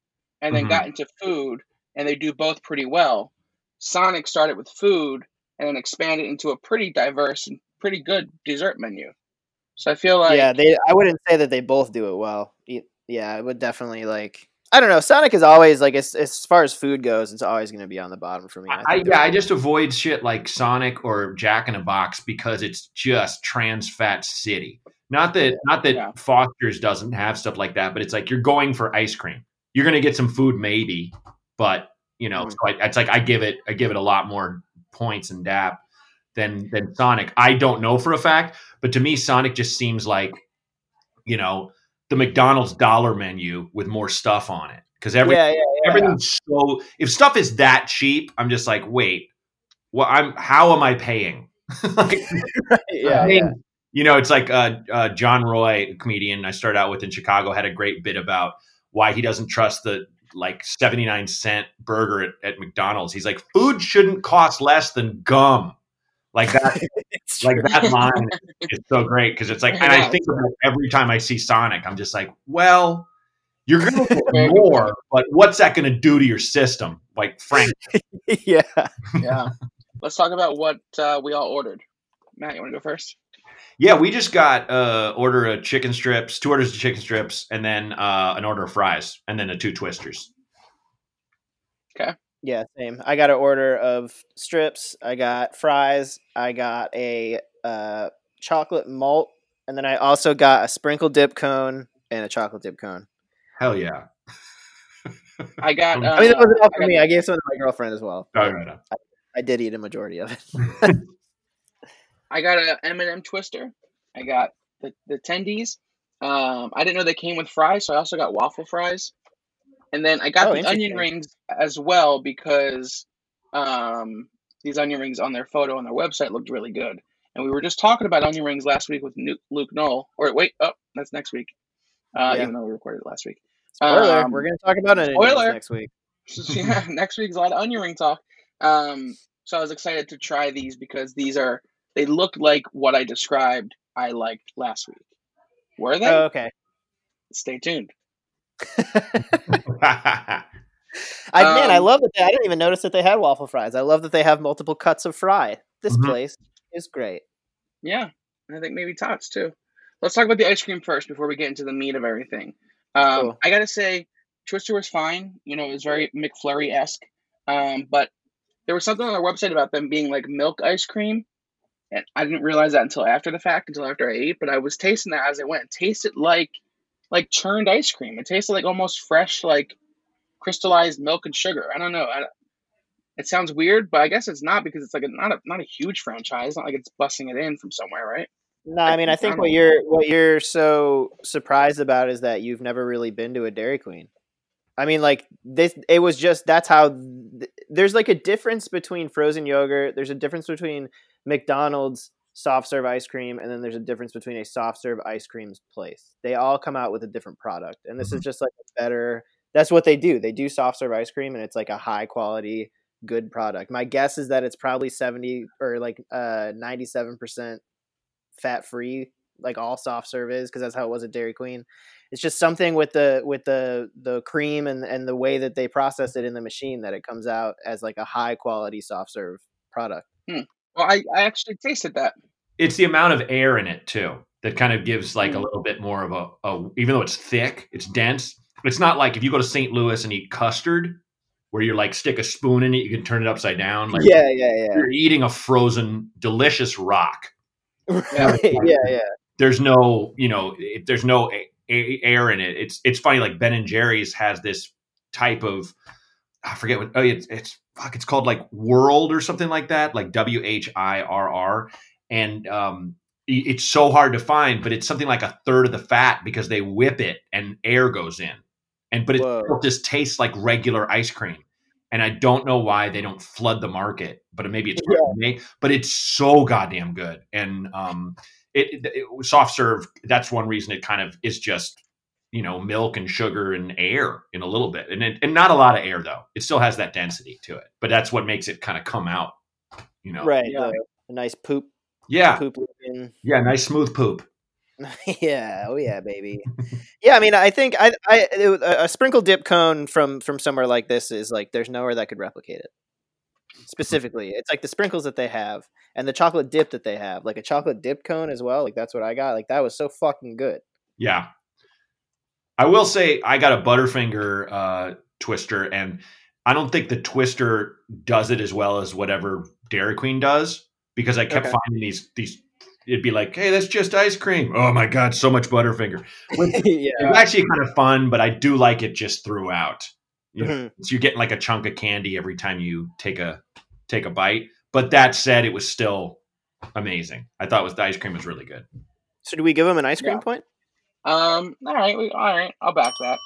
and then Mhm. got into food, and they do both pretty well. Sonic started with food and then expanded into a pretty diverse and pretty good dessert menu. So I feel like yeah, they. I wouldn't say that they both do it well. Yeah, I would definitely like. I don't know. Sonic is always like as as far as food goes, it's always going to be on the bottom for me. I, think yeah, they're- I just avoid shit like Sonic or Jack in a Box because it's just trans fat city. Not that not that Yeah. Foster's doesn't have stuff like that, but it's like you're going for ice cream. You're gonna get some food maybe, but you know, Mm. so I, it's like I give it I give it a lot more points and DAP than than Sonic. I don't know for a fact, but to me, Sonic just seems like you know the McDonald's dollar menu with more stuff on it because every yeah, yeah, yeah. everything's so if stuff is that cheap i'm just like wait well i'm how am i paying like, yeah, I mean, yeah. you know it's like uh, uh, john roy a comedian i started out with in chicago had a great bit about why he doesn't trust the like 79 cent burger at, at mcdonald's he's like food shouldn't cost less than gum like that like that line is so great because it's like and i think about every time i see sonic i'm just like well you're gonna get more but what's that gonna do to your system like frank yeah. yeah. Let's talk about what uh, we all ordered. Matt, you want to go first? Yeah we just got uh order of chicken strips two orders of chicken strips and then uh an order of fries and then the two twisters Okay. Yeah, same. I got an order of strips. I got fries. I got a uh, chocolate malt, and then I also got a sprinkle dip cone and a chocolate dip cone. hell yeah I got. Uh, I mean, that wasn't all I for got- me. I gave some to my girlfriend as well. Oh, no, no. I did eat a majority of it. I got a M&M twister. I got the, the tendies. Um, I didn't know they came with fries, so I also got waffle fries. And then I got Oh, the onion rings as well because um, these onion rings on their photo on their website looked really good. And we were just talking about onion rings last week with Luke Knoll. Or wait, oh, that's next week. Uh, Yeah. Even though we recorded it last week. Spoiler: Um, We're going to talk about it next week. yeah, next week's a lot of onion ring talk. Um, so I was excited to try these because these are they look like what I described I liked last week. Were they? Oh, okay. Stay tuned. I man, I Um, love that. They, I didn't even notice that they had waffle fries. I love that they have multiple cuts of fry. This Mhm. place is great. Yeah, and I think maybe tots too. Let's talk about the ice cream first before we get into the meat of everything. Um, Cool. I gotta say, Twister was fine. You know, it was very McFlurry esque. Um, but there was something on their website about them being like milk ice cream, and I didn't realize that until after the fact, until after I ate. But I was tasting that as I went. It tasted like like churned ice cream. It tasted like almost fresh, like crystallized milk and sugar. I don't know. I, it sounds weird, but I guess it's not because it's like a, not a not a huge franchise. It's not like it's busting it in from somewhere, right? No, I Like mean, I think what you're what you're so surprised about is that you've never really been to a Dairy Queen. I mean, like this, it was just that's how. th- There's like a difference between frozen yogurt. There's a difference between McDonald's soft serve ice cream, and then there's a difference between a soft serve ice cream's place. They all come out with a different product, and this is Mhm. just like a better. That's what they do. They do soft serve ice cream, and it's like a high quality, good product. My guess is that it's probably seventy or like uh ninety seven percent fat free like all soft serve is because that's how it was at Dairy Queen. It's just something with the with the the cream and and the way that they process it in the machine that it comes out as like a high quality soft serve product. Well, I, I actually tasted that. it's the amount of air in it too that kind of gives like a Mm. little bit more of a, a even though it's thick it's dense it's not like if you go to st louis and eat custard where you're like stick a spoon in it you can turn it upside down like yeah, yeah, you're eating a frozen delicious rock yeah, right, yeah, yeah. There's no you know there's no air in it it's it's funny like ben and jerry's has this type of i forget what oh it's, it's fuck, it's called like World or something like that, like W H I R R, and um, it's so hard to find, but it's something like a third of the fat because they whip it and air goes in, and but it just tastes like regular ice cream. And I don't know why they don't flood the market, but maybe it's Yeah. me. But it's so goddamn good, and um, it, it, it soft serve. That's one reason it kind of is just you know milk and sugar and air in a little bit, and it, and not a lot of air though. It still has that density to it, but that's what makes it kind of come out. You know, Right. Yeah. The, the nice poop Yeah, poop looking. yeah, nice smooth poop. yeah, oh yeah, baby. yeah, I mean, I think I, I it, a a sprinkle dip cone from from somewhere like this is like there's nowhere that could replicate it. Specifically, it's like the sprinkles that they have and the chocolate dip that they have, like a chocolate dip cone as well. Like that's what I got. Like that was so fucking good. Yeah. I will say I got a Butterfinger uh, twister, and I don't think the twister does it as well as whatever Dairy Queen does because I kept Okay. finding these these. It'd be like, hey, that's just ice cream. Oh my god, so much Butterfinger. yeah. It's actually kind of fun, but I do like it just throughout. You know, Mhm. so you're getting like a chunk of candy every time you take a take a bite. But that said, it was still amazing. I thought it was the ice cream was really good. So do we give him an ice cream Yeah. point? Um, all right, we, all right, I'll back that.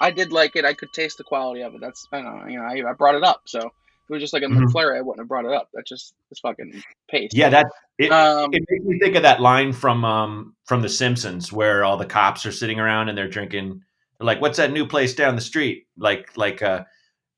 I did like it. I could taste the quality of it. That's I don't know, you know, I, I brought it up. So if it was just like a Mhm. McFlurry, I wouldn't have brought it up. That just it's fucking paste. Yeah, that it, Um, it makes me think of that line from um from The Simpsons where all the cops are sitting around and they're drinking. They're like, "What's that new place down the street?" Like, like, uh,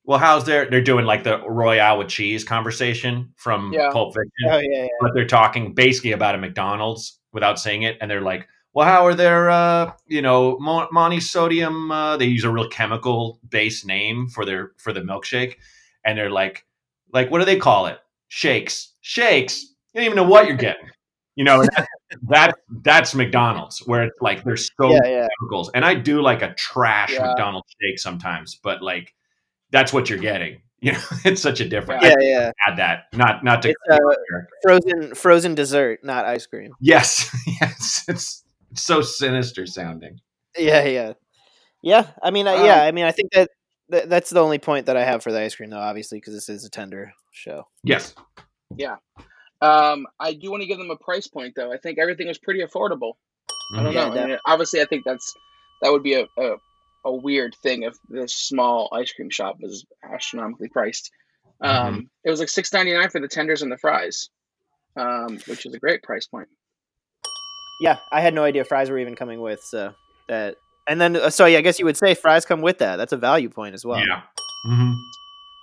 well, how's their? They're doing like the Royale with cheese conversation from Yeah. Pulp Fiction, Oh yeah, yeah. but they're talking basically about a McDonald's without saying it, and they're like, "Well, how are their, uh, you know, mo- monosodium?" Uh, they use a real chemical based name for their for the milkshake, and they're like, like, what do they call it? Shakes, shakes. You don't even know what you're getting. You know, that, that that's McDonald's where it's like there's so Yeah, many yeah. chemicals, and I do like a trash Yeah. McDonald's shake sometimes, but like that's what you're getting. You know, it's such a difference. Yeah, yeah. I had that. Not not to It's uh, frozen frozen dessert, not ice cream. Yes, yes, it's so sinister sounding. Yeah, yeah, yeah. I mean, uh, Um, yeah. I mean, I think that, that that's the only point that I have for the ice cream, though. Obviously, because this is a tender show. Yes, Yeah. um, I do want to give them a price point though. I think everything was pretty affordable. I don't Mhm. Yeah, know. I mean, obviously, I think that's that would be a, a a weird thing if this small ice cream shop was astronomically priced. Um, It was like six ninety nine for the tenders and the fries, um, which is a great price point. Yeah, I had no idea fries were even coming with so that. And then, uh, so yeah, I guess you would say fries come with that. That's a value point as well. yeah. hmm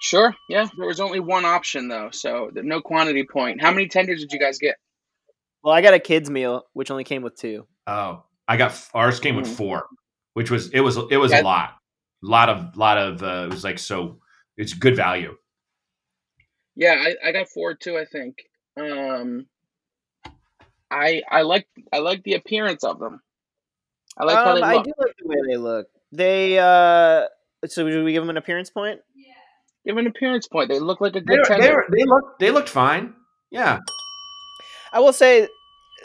Sure. Yeah. There was only one option though, so there- no quantity point. How many tenders did you guys get? Well, I got a kids meal, which only came with two. Oh, I got ours came with Mhm. four, which was it was it was Yeah. a lot, a lot of lot of uh, it was like so it's good value. Yeah, I, I got four too. I think. Um, I I like I like the appearance of them. I like how um, they I look. do like the way they look. They uh, so do we give them an appearance point? Give them an appearance point. They look like a They, good were- they, were, they looked they looked fine. Yeah, I will say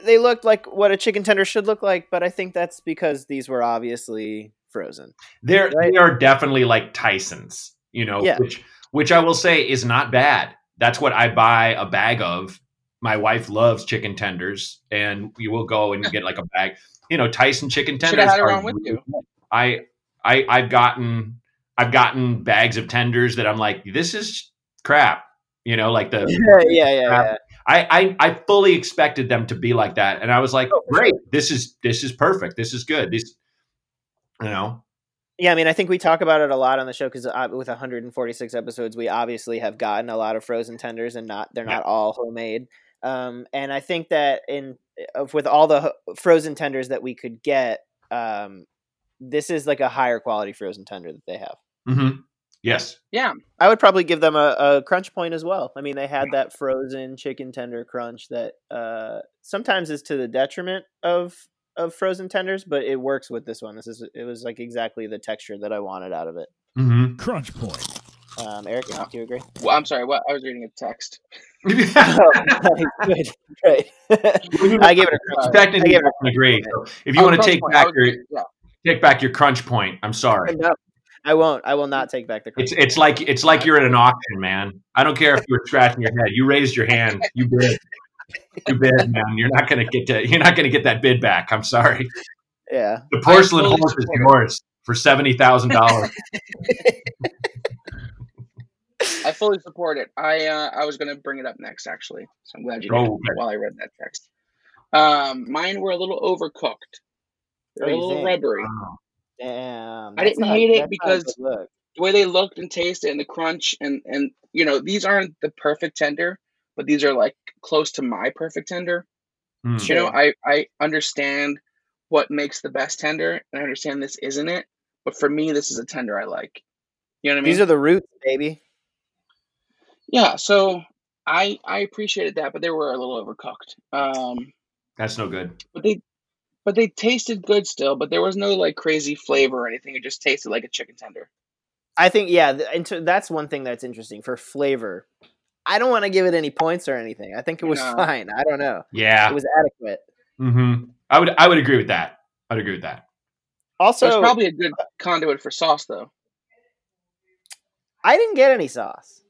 they looked like what a chicken tender should look like, but I think that's because these were obviously frozen. they're Right. they are definitely like Tyson's. You know, Yeah. which which I will say is not bad. That's what I buy a bag of. My wife loves chicken tenders, and we will go and get like a bag. You know, Tyson chicken Should tenders. have had it are around with you. I I I've gotten I've gotten bags of tenders that I'm like, this is crap. You know, like the yeah, yeah, yeah. I, I I fully expected them to be like that, and I was like, Oh, great, this is this is perfect, this is good. This, you know, Yeah, I mean, I think we talk about it a lot on the show because uh, with 146 episodes, we obviously have gotten a lot of frozen tenders, and not they're Yeah. not all homemade. Um, and I think that in with all the frozen tenders that we could get, um, this is like a higher quality frozen tender that they have. hmm yes, Yeah. I would probably give them a, a crunch point as well. I mean, they had that frozen chicken tender crunch that uh, sometimes is to the detriment of of frozen tenders, but it works with this one. This is it was like exactly the texture that I wanted out of it. hmm Crunch point. Um, Eric, do you agree? Well, I'm sorry. What I was reading a text. Oh, good, great. I gave it a crunch. I technically gave it I agree. So if you Oh, want to take point. back was- your yeah. take back your crunch point, I'm sorry. No, I won't. I will not take back the It's it's like it's like you're at an auction, man. I don't care if you were scratching your head. You raised your hand. You bid. You bid, man. You're not gonna get to. You're not gonna get that bid back. I'm sorry. yeah. The porcelain fully horse is support yours for seventy thousand dollars. I fully support it. I uh, I was gonna bring it up next, actually. So I'm glad you did Oh, okay. while I read that text. Um, mine were a little overcooked. They're a little think? rubbery. Damn. I didn't not- hate it that's not a because- The way they looked and tasted and the crunch and and you know these aren't the perfect tender, but these are like close to my perfect tender. Hmm. You know, I I understand what makes the best tender, and I understand this isn't it. But for me, this is a tender I like. You know what I mean? These are the roots, baby. yeah. So I I appreciated that, but they were a little overcooked. Um, That's no good. but they but they tasted good still. But there was no like crazy flavor or anything. It just tasted like a chicken tender. I think yeah, and to- that's one thing that's interesting for flavor. I don't want to give it any points or anything. I think it was No. fine. I don't know. Yeah. It was adequate. hmm I would. I would agree with that. I'd agree with that. Also, it's probably a good conduit for sauce, though. I didn't get any sauce.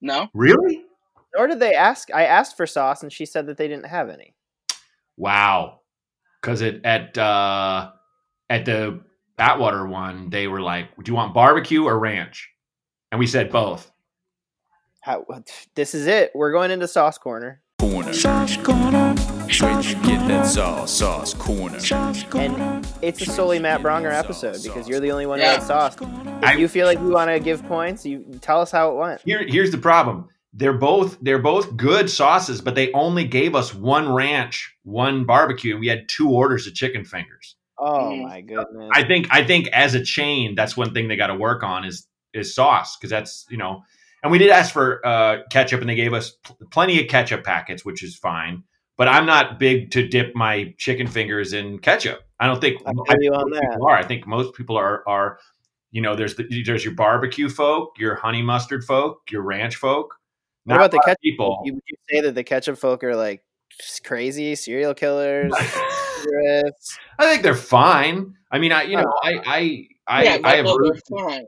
No, Really? Nor did they ask. I asked for sauce, and she said that they didn't have any. Wow. Because it at uh, at the Atwater one, they were like, "Do you want barbecue or ranch?" And we said both. How, this is it. We're going into sauce corner, Corner. Sauce corner. Where'd you get that sauce? Sauce corner. and it's a solely Matt Braunger episode because you're the only one Yeah. who had sauce. If I- you feel like you want to give points, you tell us how it went. Here, here's the problem. They're both they're both good sauces, but they only gave us one ranch, one barbecue, and we had two orders of chicken fingers. Oh Mm. my goodness! I think I think as a chain, that's one thing they got to work on is is sauce because that's you know. And we did ask for uh, ketchup, and they gave us pl- plenty of ketchup packets, which is fine. But I'm not big to dip my chicken fingers in ketchup. I don't think I feel you on that. are. I think most people are are. You know, there's the, there's your barbecue folk, your honey mustard folk, your ranch folk. What about the a ketchup? people? You, would you say that the ketchup folk are like just crazy serial killers? I think they're fine. I mean, I you know, oh. I I I, yeah, I have but roots- they're fine.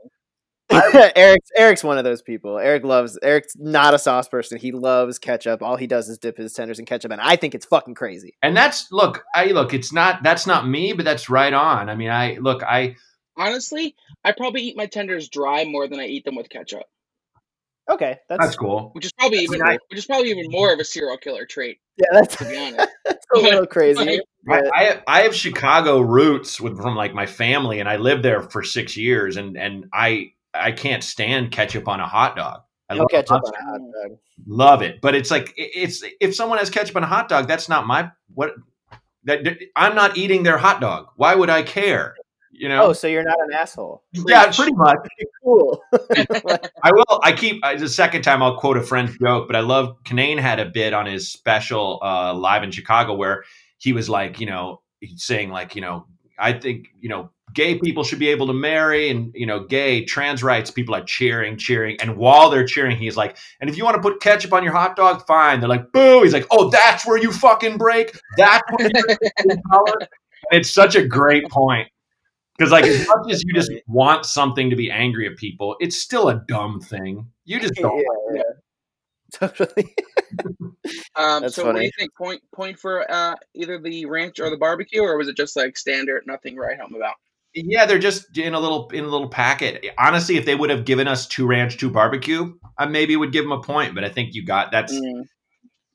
Eric's Eric's one of those people. Eric loves Eric's not a sauce person. He loves ketchup. All he does is dip his tenders in ketchup, and I think it's fucking crazy. and that's look, I look, it's not that's not me, but that's right on. I mean, I look, I Honestly, I probably eat my tenders dry more than I eat them with ketchup, Okay, that's, that's cool. which is probably That's even nice. which is probably even more of a serial killer trait, yeah, that's, to be honest. that's a little crazy. Like- I, but- I have, I have Chicago roots with from like my family, and I lived there for six years, and and I I can't stand ketchup on a hot dog. I love, ketchup on a hot dog. love it, but it's like it's if someone has ketchup on a hot dog, that's not my what. That I'm not eating their hot dog. Why would I care? You know? Oh, so you're not an asshole. yeah, pretty much. Cool. I will. I keep I, the second time I'll quote a friend's joke, but I love Canane had a bit on his special uh, live in Chicago where he was like, you know, he's saying like, you know, I think you know, gay people should be able to marry, and you know, gay trans rights people are cheering, cheering, and while they're cheering, he's like, and if you want to put ketchup on your hot dog, fine. They're like, boo. He's like, oh, that's where you fucking break. That's where you're in color. It's such a great point. Because like as much as you just want something to be angry at people, it's still a dumb thing. You just don't. yeah. Totally. Um, That's so what do funny. you think? Point point for uh, either the ranch or the barbecue, or was it just like standard, nothing right home about? Yeah, they're just in a little in a little packet. Honestly, if they would have given us two ranch, two barbecue, I maybe would give them a point. But I think you got that's Mm.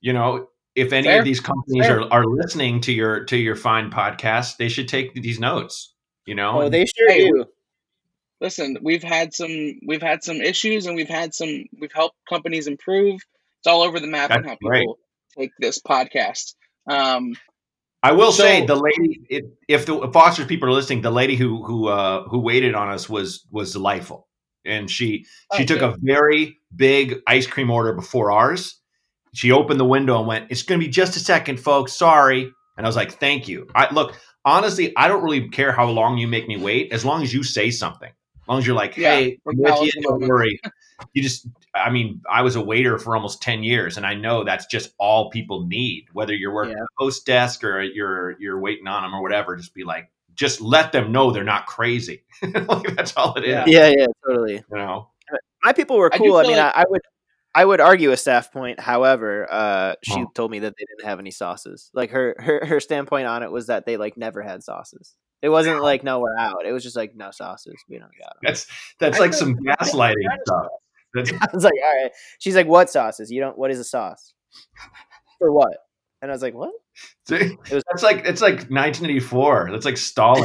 you know if any Fair. of these companies Fair. are, are listening to your to your fine podcast, they should take these notes. You know, Oh, they sure Hey, do. Listen, we've had some we've had some issues, and we've had some we've helped companies improve. It's all over the map on how great. people take this podcast. Um, I will say the lady, if, if the Foster's people are listening, the lady who who uh, who waited on us was was delightful, and she she Oh, took good. a very big ice cream order before ours. She opened the window and went, "It's going to be just a second, folks. Sorry." And I was like, "Thank you." I look honestly, I don't really care how long you make me wait, as long as you say something. As long as you're like, Yeah, "Hey, I'm with you, don't worry." You just, I mean, I was a waiter for almost ten years, and I know that's just all people need. Whether you're working Yeah. the host desk or you're you're waiting on them or whatever, just be like, just let them know they're not crazy. like, that's all it is. Yeah. Yeah, yeah, totally. You know. My people were cool. I, feel mean, like- I, I would, I would argue a staff point. However, uh, she Oh. told me that they didn't have any sauces. Like her, her, her standpoint on it was that they like never had sauces. It wasn't like no, we're out. It was just like no sauces. We don't got them. That's that's like some gaslighting stuff. That's, I was like, all right. She's like, what sauces? You don't. What is a sauce? For what? And I was like, what? see, was- that's like it's like 1984. That's like Stalin.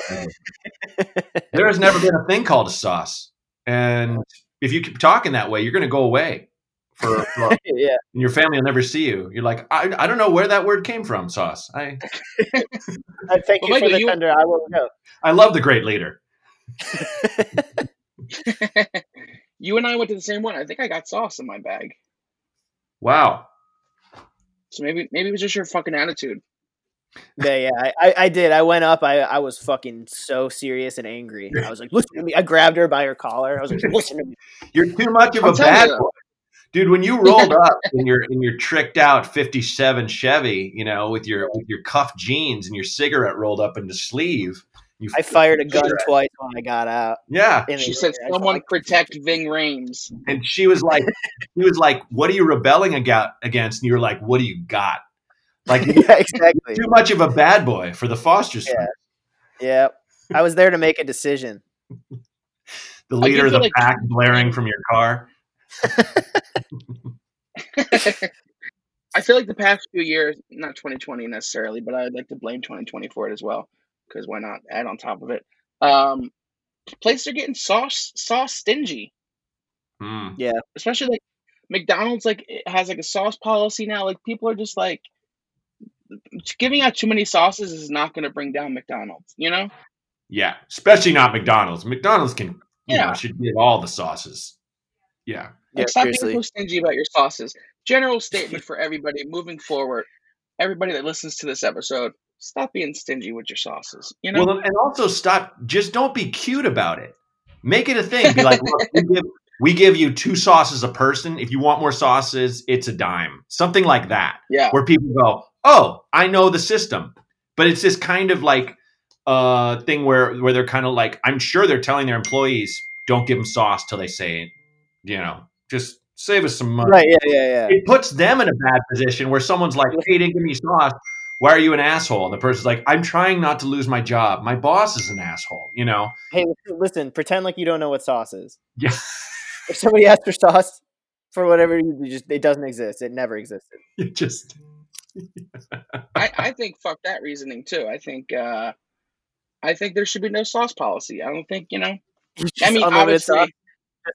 there has never been a thing called a sauce, and if you keep talking that way, you're going to go away. For, for yeah. and your family will never see you. You're like, I, I don't know where that word came from. Sauce. I I thank Well, you Michael, for the you- tender. I will go. I love the great leader. you and I went to the same one. I think I got sauce in my bag. Wow. So maybe maybe it was just your fucking attitude. Yeah, yeah, I, I, I did. I went up. I, I was fucking so serious and angry. I was like, "Listen to me!" I grabbed her by her collar. I was like, "Listen to me!" You're too much of I'm a bad you. boy. Dude, when you rolled up in your in your tricked out '57 Chevy, you know, with your with your cuffed jeans and your cigarette rolled up in the sleeve, you I fired a gun Cigarette. twice when I got out. yeah, in She the said, air. I was "Someone like, protect Ving Rhames." and she was like, he was like, "What are you rebelling against?" And you were like, "What do you got?" Like yeah, exactly. too much of a bad boy for the Foster's. Yeah. Yeah, I was there to make a decision. The I leader of the like- pack blaring from your car. I feel like the past few years, not 2020 necessarily, but I'd like to blame 2020 for it as well, because why not add on top of it? Um, places are getting sauce sauce stingy, Yeah, especially like McDonald's. Like it has like a sauce policy now. Like people are just like giving out too many sauces is not going to bring down McDonald's. You know? Yeah, especially not McDonald's. McDonald's can, you know, Yeah. should give all the sauces. Yeah. Yeah, Like, stop seriously. being so stingy about your sauces. General statement for everybody moving forward. Everybody that listens to this episode, stop being stingy with your sauces. You know? Well, and also stop. Just don't be cute about it. Make it a thing. Be like, look, we give, we give you two sauces a person. If you want more sauces, it's a dime. Something like that, yeah. where people go, "Oh, I know the system." But it's this kind of like uh thing where where they're kind of like, I'm sure they're telling their employees, "Don't give them sauce till they say it." You know, just save us some money. Right? Yeah, yeah, yeah. it puts them in a bad position where someone's like, "Hey, you didn't give me sauce. Why are you an asshole?" And the person's like, "I'm trying not to lose my job. My boss is an asshole." You know? Hey, listen. Pretend like you don't know what sauce is. Yeah. If somebody asks for sauce for whatever, you you just it doesn't exist. It never existed. It just I, I think fuck that reasoning too. I think uh I think there should be no sauce policy. I don't think, you know. I mean, obviously, sauce.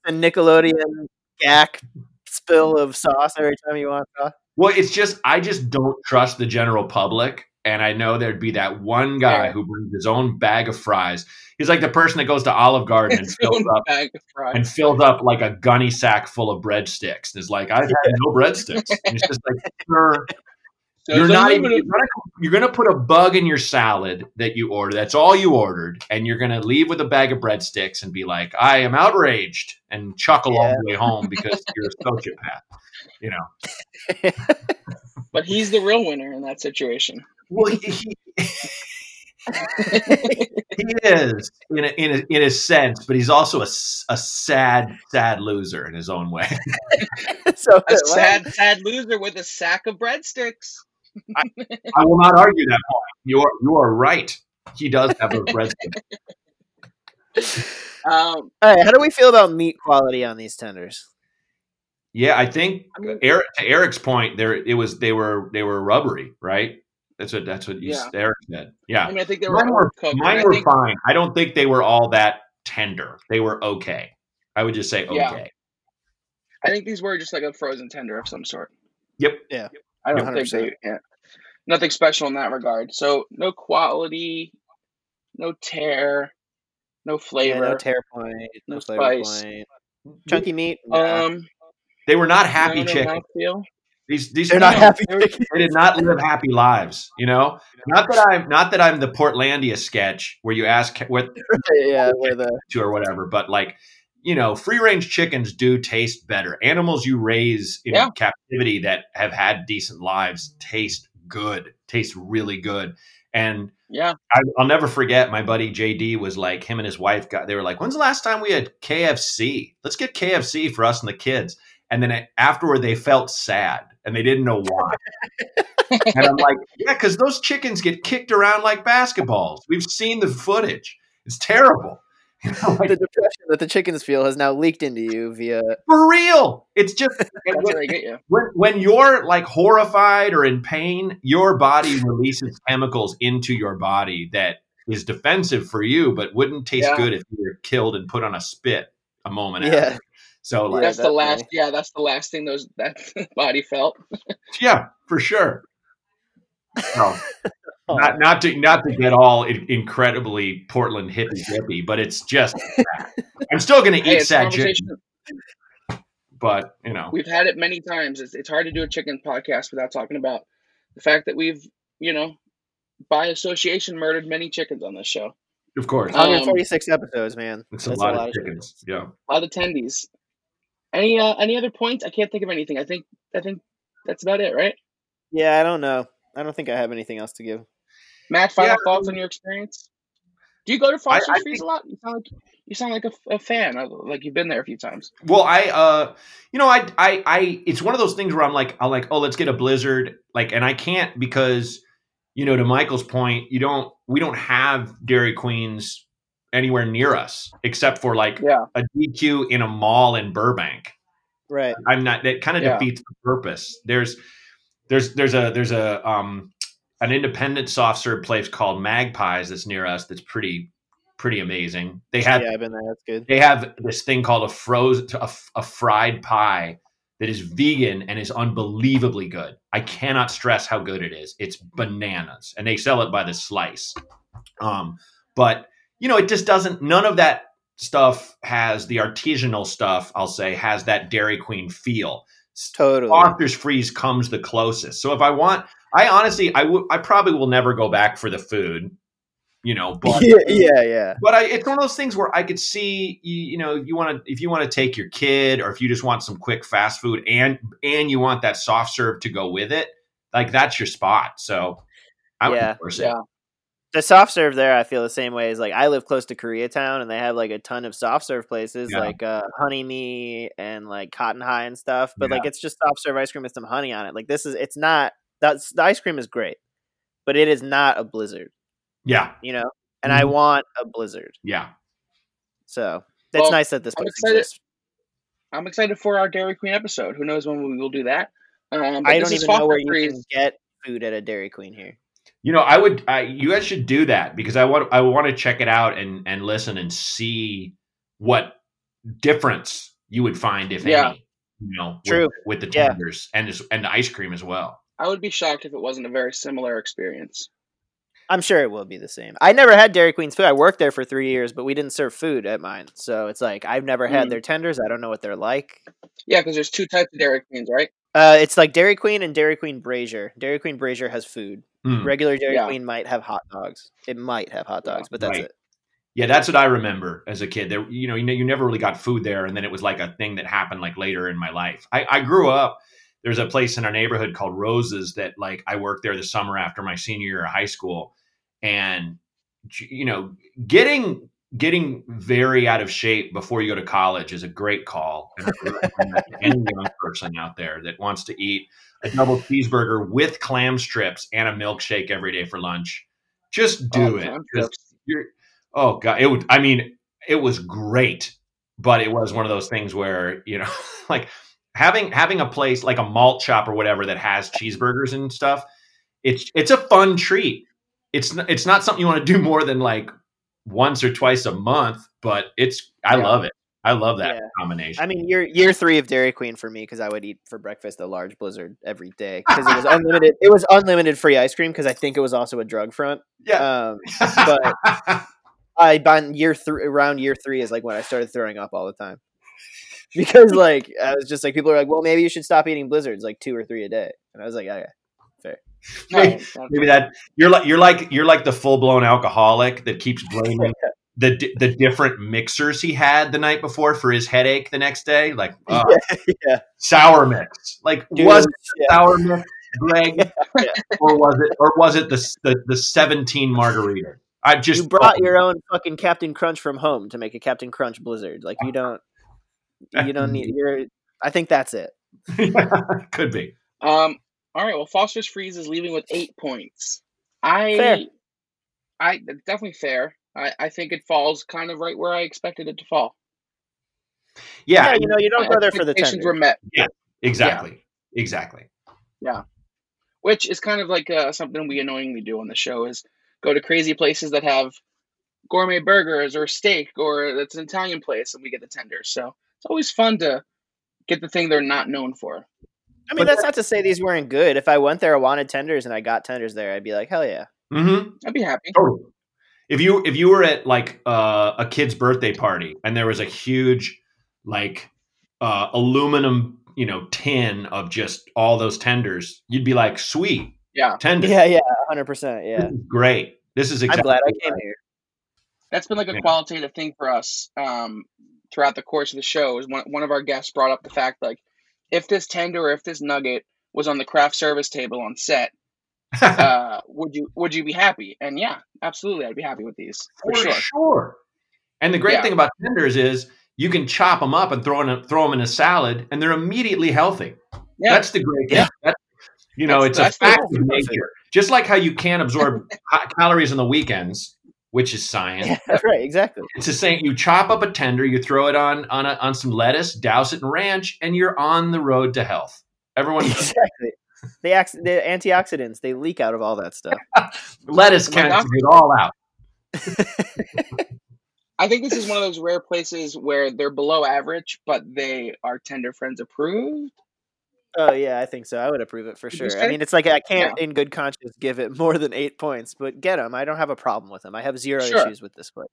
A Nickelodeon gack spill of sauce every time you want sauce. well, it's just I just don't trust the general public. And I know there'd be that one guy Yeah. who brings his own bag of fries. He's like the person that goes to Olive Garden and fills up bag of fries. and fills up like a gunny sack full of breadsticks. And is like, I've had no breadsticks. And it's just like, sir, you're not even unlimited- you're gonna, you're gonna put a bug in your salad that you order that's all you ordered and you're gonna leave with a bag of breadsticks and be like i am outraged and chuckle all the way home because you're a sociopath you know but he's the real winner in that situation. well he, he, he is in a, in, a, in a sense but he's also a, a sad sad loser in his own way so A sad, sad loser with a sack of breadsticks. i will not argue that point you are you are right he does have a breadstick Um, All right, how do we feel about meat quality on these tenders? yeah i think I mean, Eric, to Eric's point, there it was they were they were rubbery, right? That's what that's what you, Yeah. Eric said. Yeah, I mean, I think they were mine were overcooked. and mine I think, fine. I don't think they were all that tender. They were okay. I would just say okay. Yeah. I think these were just like a frozen tender of some sort. Yep. Yeah. I don't Yep. think 100%. they. Yeah. Nothing special in that regard. So no quality, no tear, no Yeah, flavor. no tear point, no, no flavor spice. point. Chunky meat. nah. Um, They were not happy no, no chicken. mouthfeel. These these they're not no, happy. they they did not live happy lives. You know, not that I'm not that I'm the Portlandia sketch where you ask what yeah, where the to or whatever, but like you know, free range chickens do taste better. Animals you raise in Yeah. captivity that have had decent lives taste good, tastes really good. And Yeah. I, I'll never forget my buddy JD was like him and his wife got they were like, when's the last time we had KFC? Let's get KFC for us and the kids. And then afterward, they felt sad and they didn't know why. and I'm like, yeah, because those chickens get kicked around like basketballs. We've seen the footage. It's terrible. You know, like, the depression that the chickens feel has now leaked into you via for real. It's just That's how they get you. when, when you're like horrified or in pain, your body releases chemicals into your body that is defensive for you, but wouldn't taste Yeah. good if you were killed and put on a spit a moment Yeah. after. So like, that's the last. Yeah, that's the last thing those that body felt. yeah, for sure. No, Oh. Not not to not to get all incredibly Portland hippy dippy, but it's just I'm still gonna eat it's a sad conversation. chicken, but you know, We've had it many times. It's, it's hard to do a chicken podcast without talking about the fact that we've, you know, by association, murdered many chickens on this show. of course, Um, 146 episodes, man. it's a That's lot, of chickens. Yeah. A lot of attendees. Any uh, any other points? I can't think of anything. I think I think that's about it, right? Yeah, I don't know. I don't think I have anything else to give. Matt, final Yeah, thoughts on your experience? Do you go to Foster's I Freeze a lot? You sound like you sound like a, a fan. Like you've been there a few times. Well, I, uh, you know, I, I, I, it's one of those things where I'm like, I'm like, oh, let's get a Blizzard, like, and I can't because, you know, to Michael's point, you don't, we don't have Dairy Queens anywhere near us except for like Yeah. a DQ in a mall in Burbank. Right. I'm not. That kind of Yeah. defeats the purpose. There's, there's, there's a, there's a, um, an independent soft serve place called Magpies that's near us. That's pretty, pretty amazing. They have yeah, I've been there. That's good. they have this thing called a frozen a, a fried pie that is vegan and is unbelievably good. I cannot stress how good it is. It's bananas, and they sell it by the slice. Um, but you know, it just doesn't. None of that stuff has the artisanal stuff. I'll say has that Dairy Queen feel. Totally. Foster's Freeze comes the closest. So if I want, I honestly, I would, I probably will never go back for the food. You know, but yeah, yeah, yeah. but I, it's one of those things where I could see, you, you know, you want to if you want to take your kid, or if you just want some quick fast food, and and you want that soft serve to go with it, like that's your spot. So I would Yeah. it. Yeah. The soft serve there, I feel the same way as like I live close to Koreatown, and they have like a ton of soft serve places Yeah. like uh, Honeymee and like Cotton High and stuff. But Yeah. like it's just soft serve ice cream with some honey on it. Like this is it's not that's the ice cream is great, but it is not a blizzard, yeah, you know. And I Mhm. want a blizzard, yeah. so it's Well, nice that this I'm place exists. I'm excited for our Dairy Queen episode. Who knows when we will do that? Um, I don't even know where you can get food at a Dairy Queen here. You know, I would. I, you guys should do that because I want. I want to check it out and and listen and see what difference you would find if Yeah. any. You know, True. with, with the Yeah. tenders and this- and the ice cream as well. I would be shocked if it wasn't a very similar experience. I'm sure it will be the same. I never had Dairy Queen's food. I worked there for three years, but we didn't serve food at mine. So it's like I've never had Mm. their tenders. I don't know what they're like. Yeah, because there's two types of Dairy Queens, right? Uh, it's like Dairy Queen and Dairy Queen Brazier. Dairy Queen Brazier has food. Mm. Regular Dairy Yeah. Queen might have hot dogs. It might have hot Yeah, dogs, but that's right. it. Yeah, that's what I remember as a kid. There, you know, you know, you never really got food there, and then it was like a thing that happened like later in my life. I, I grew up. There's a place in our neighborhood called Roses that like I worked there the summer after my senior year of high school, and you know, getting getting very out of shape before you go to college is a great call. And I recommend that to any young person out there that wants to eat a double cheeseburger with clam strips and a milkshake every day for lunch, just oh, do Oh, it. clam 'Cause strips. you're oh god it would i mean it was great but it was one of those things where you know like having having a place like a malt shop or whatever that has cheeseburgers and stuff it's it's a fun treat it's it's not something you want to do more than like once or twice a month but it's i Yeah. love it i love that Yeah. combination I mean, year year three of Dairy Queen for me because I would eat for breakfast a large Blizzard every day because it was unlimited. It was unlimited free ice cream because I think it was also a drug front. yeah Um, but I by year three around year three is like when I started throwing up all the time because like I was just like people are like, well, maybe you should stop eating blizzards like two or three a day, and I was like, okay, Maybe- that's- maybe that you're like you're like you're like the full blown alcoholic that keeps blaming the the different mixers he had the night before for his headache the next day. Like uh, yeah, sour mix, like Dude, was yeah. sour mix Greg, Yeah. or was it or was it the the, the seventeen margarita? I just you brought your own fucking Captain Crunch from home to make a Captain Crunch Blizzard. Like you don't, you don't need. You're. I think that's it. could be. Um. All right. Well, Foster's Freeze is leaving with eight points. I. Fair. I that's definitely fair. I, I think it falls kind of right where I expected it to fall. Yeah, yeah you know, you don't go there for the expectations tender. were met, exactly, exactly. Yeah, which is kind of like uh, something we annoyingly do on the show is go to crazy places that have gourmet burgers or steak or it's an Italian place and we get the tender. So it's always fun to get the thing they're not known for. I mean, that's not to say these weren't good. If I went there, I wanted tenders, and I got tenders there, I'd be like, hell yeah. Mm-hmm. I'd be happy. Totally. If you if you were at like uh, a kid's birthday party and there was a huge like uh, aluminum you know tin of just all those tenders, you'd be like, sweet, Yeah. tenders, Yeah, yeah, hundred percent. Yeah, This great. This is exactly. I'm glad I came here. That's been like a Yeah. qualitative thing for us um, throughout the course of the show. Is one one of our guests brought up the fact like if this tender or if this nugget was on the craft service table on set, uh, would you would you be happy? And yeah, absolutely, I'd be happy with these for, for sure. sure. And the great Yeah. thing about tenders is you can chop them up and throw in a, throw them in a salad, and they're immediately healthy. Yeah, That's the great thing. Yeah. That's, you know, That's- it's a that's the fact of nature. Just like how you can't absorb calories on the weekends, which is science. Yeah, right, exactly. It's the same. You chop up a tender, you throw it on on a, on some lettuce, douse it in ranch, and you're on the road to health. Everyone, exactly. The, ax- the antioxidants they leak out of all that stuff. lettuce My cancels doctor- it all out. I think this is one of those rare places where they're below average, but they are tender friends approved. Oh yeah, I think so. I would approve it for sure. I mean, it's like I can't, in good conscience, give it more than eight points, but get them. I don't have a problem with them. I have zero Sure. issues with this place.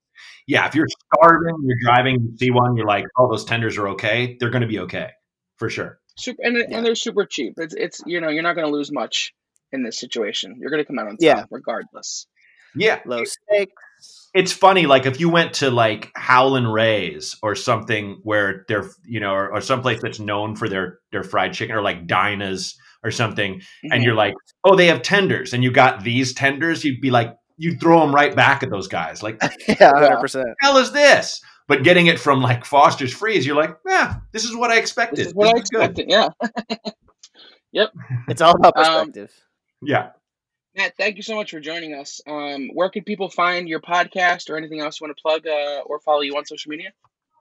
Yeah, if you're starving, you're driving, you see one, you're like, oh, those tenders are okay. They're going to be okay for sure. Super, and, Yeah. and they're super cheap. It's it's you know you're not going to lose much in this situation. You're going to come out on top Yeah. regardless. Yeah, Low steak. It's funny like if you went to like howlin ray's or something where they're you know or, or someplace that's known for their their fried chicken or like dinah's or something and Mhm. you're like oh they have tenders and you got these tenders you'd be like you'd throw them right back at those guys like Yeah, hundred percent. hell is this but getting it from like foster's freeze you're like yeah this is what i expected this is what I is good. expected. Yeah, Yep. It's all about Um, perspective. yeah Matt, thank you so much for joining us. Um, where can people find your podcast or anything else you want to plug uh, or follow you on social media?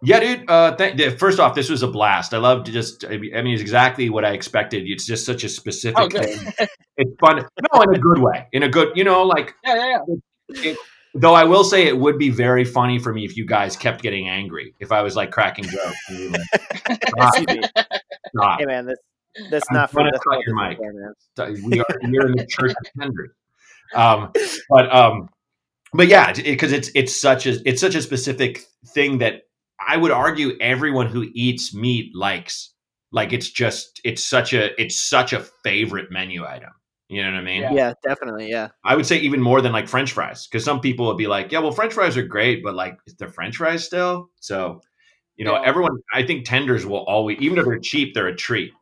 Yeah, dude. Uh, th- th- first off, this was a blast. I love to just. I mean, it's exactly what I expected. It's just such a specific Oh, thing. It's fun. No, in a good way. In a good, you know, like. Yeah, yeah, yeah. Though I will say, it would be very funny for me if you guys kept getting angry. If I was like cracking jokes. And you were like, stop, stop. Hey man, this that's I'm not for that's not your mic. we are we're in the church of tenders. Um, but um, but yeah, because it's it's such a it's such a specific thing that I would argue everyone who eats meat likes. Like it's just it's such a it's such a favorite menu item. You know what I mean? Yeah. Yeah, definitely. Yeah. I would say even more than like French fries, because some people would be like, "Yeah, well, French fries are great, but like, is the French fries still?" So, you know, Yeah. everyone. I think tenders will always, even if they're cheap, they're a treat.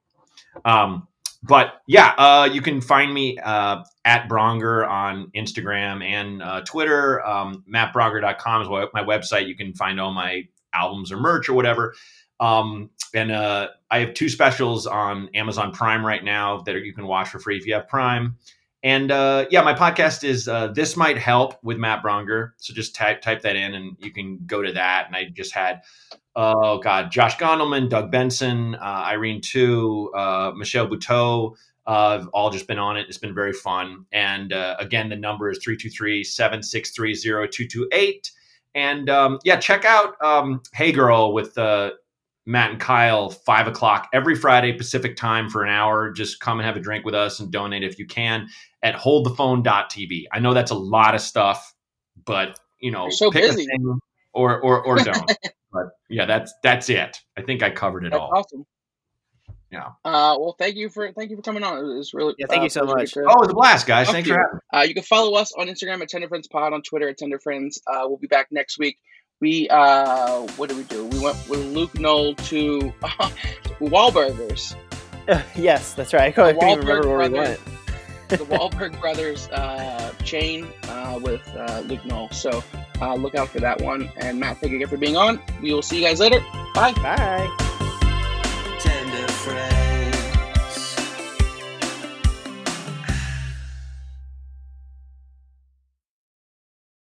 Um, but yeah, uh, you can find me uh, at Braunger on Instagram and uh, Twitter. Um, MattBraunger.com is my website. You can find all my albums or merch or whatever. Um, and uh, I have two specials on Amazon Prime right now that you can watch for free if you have Prime. And uh, yeah, my podcast is uh, This Might Help with Matt Braunger. So just type type that in and you can go to that. And I just had, oh God, Josh Gondelman, Doug Benson, uh, Irene Tu, uh, Michelle Buteau. Uh, have all just been on it. It's been very fun. And uh, again, the number is 323 763 0228. And um, yeah, check out um, Hey Girl with uh, Matt and Kyle, five o'clock every Friday Pacific time for an hour. Just come and have a drink with us and donate if you can at holdthephone.tv. I know that's a lot of stuff, but you know, so pick a busy. thing or or or don't. but yeah, that's that's it. I think I covered it That's all. awesome. Yeah. Uh, well, thank you for thank you for coming on. It was really Yeah, thank uh, you so much. get Oh, it was a blast, guys. Thank Thanks you. for having me. Uh, you can follow us on Instagram at Tender Friends Pod, on Twitter at Tender Friends. Uh, we'll be back next week. We uh, what did we do? We went with Luke Null to Wahlburgers. yes, that's right. I can't even remember where we brothers. went. The Wahlberg brothers uh, chain uh, with uh, Luke Null. So uh, look out for that one. And Matt, thank you again for being on. We will see you guys later. Bye. Bye. tender friend.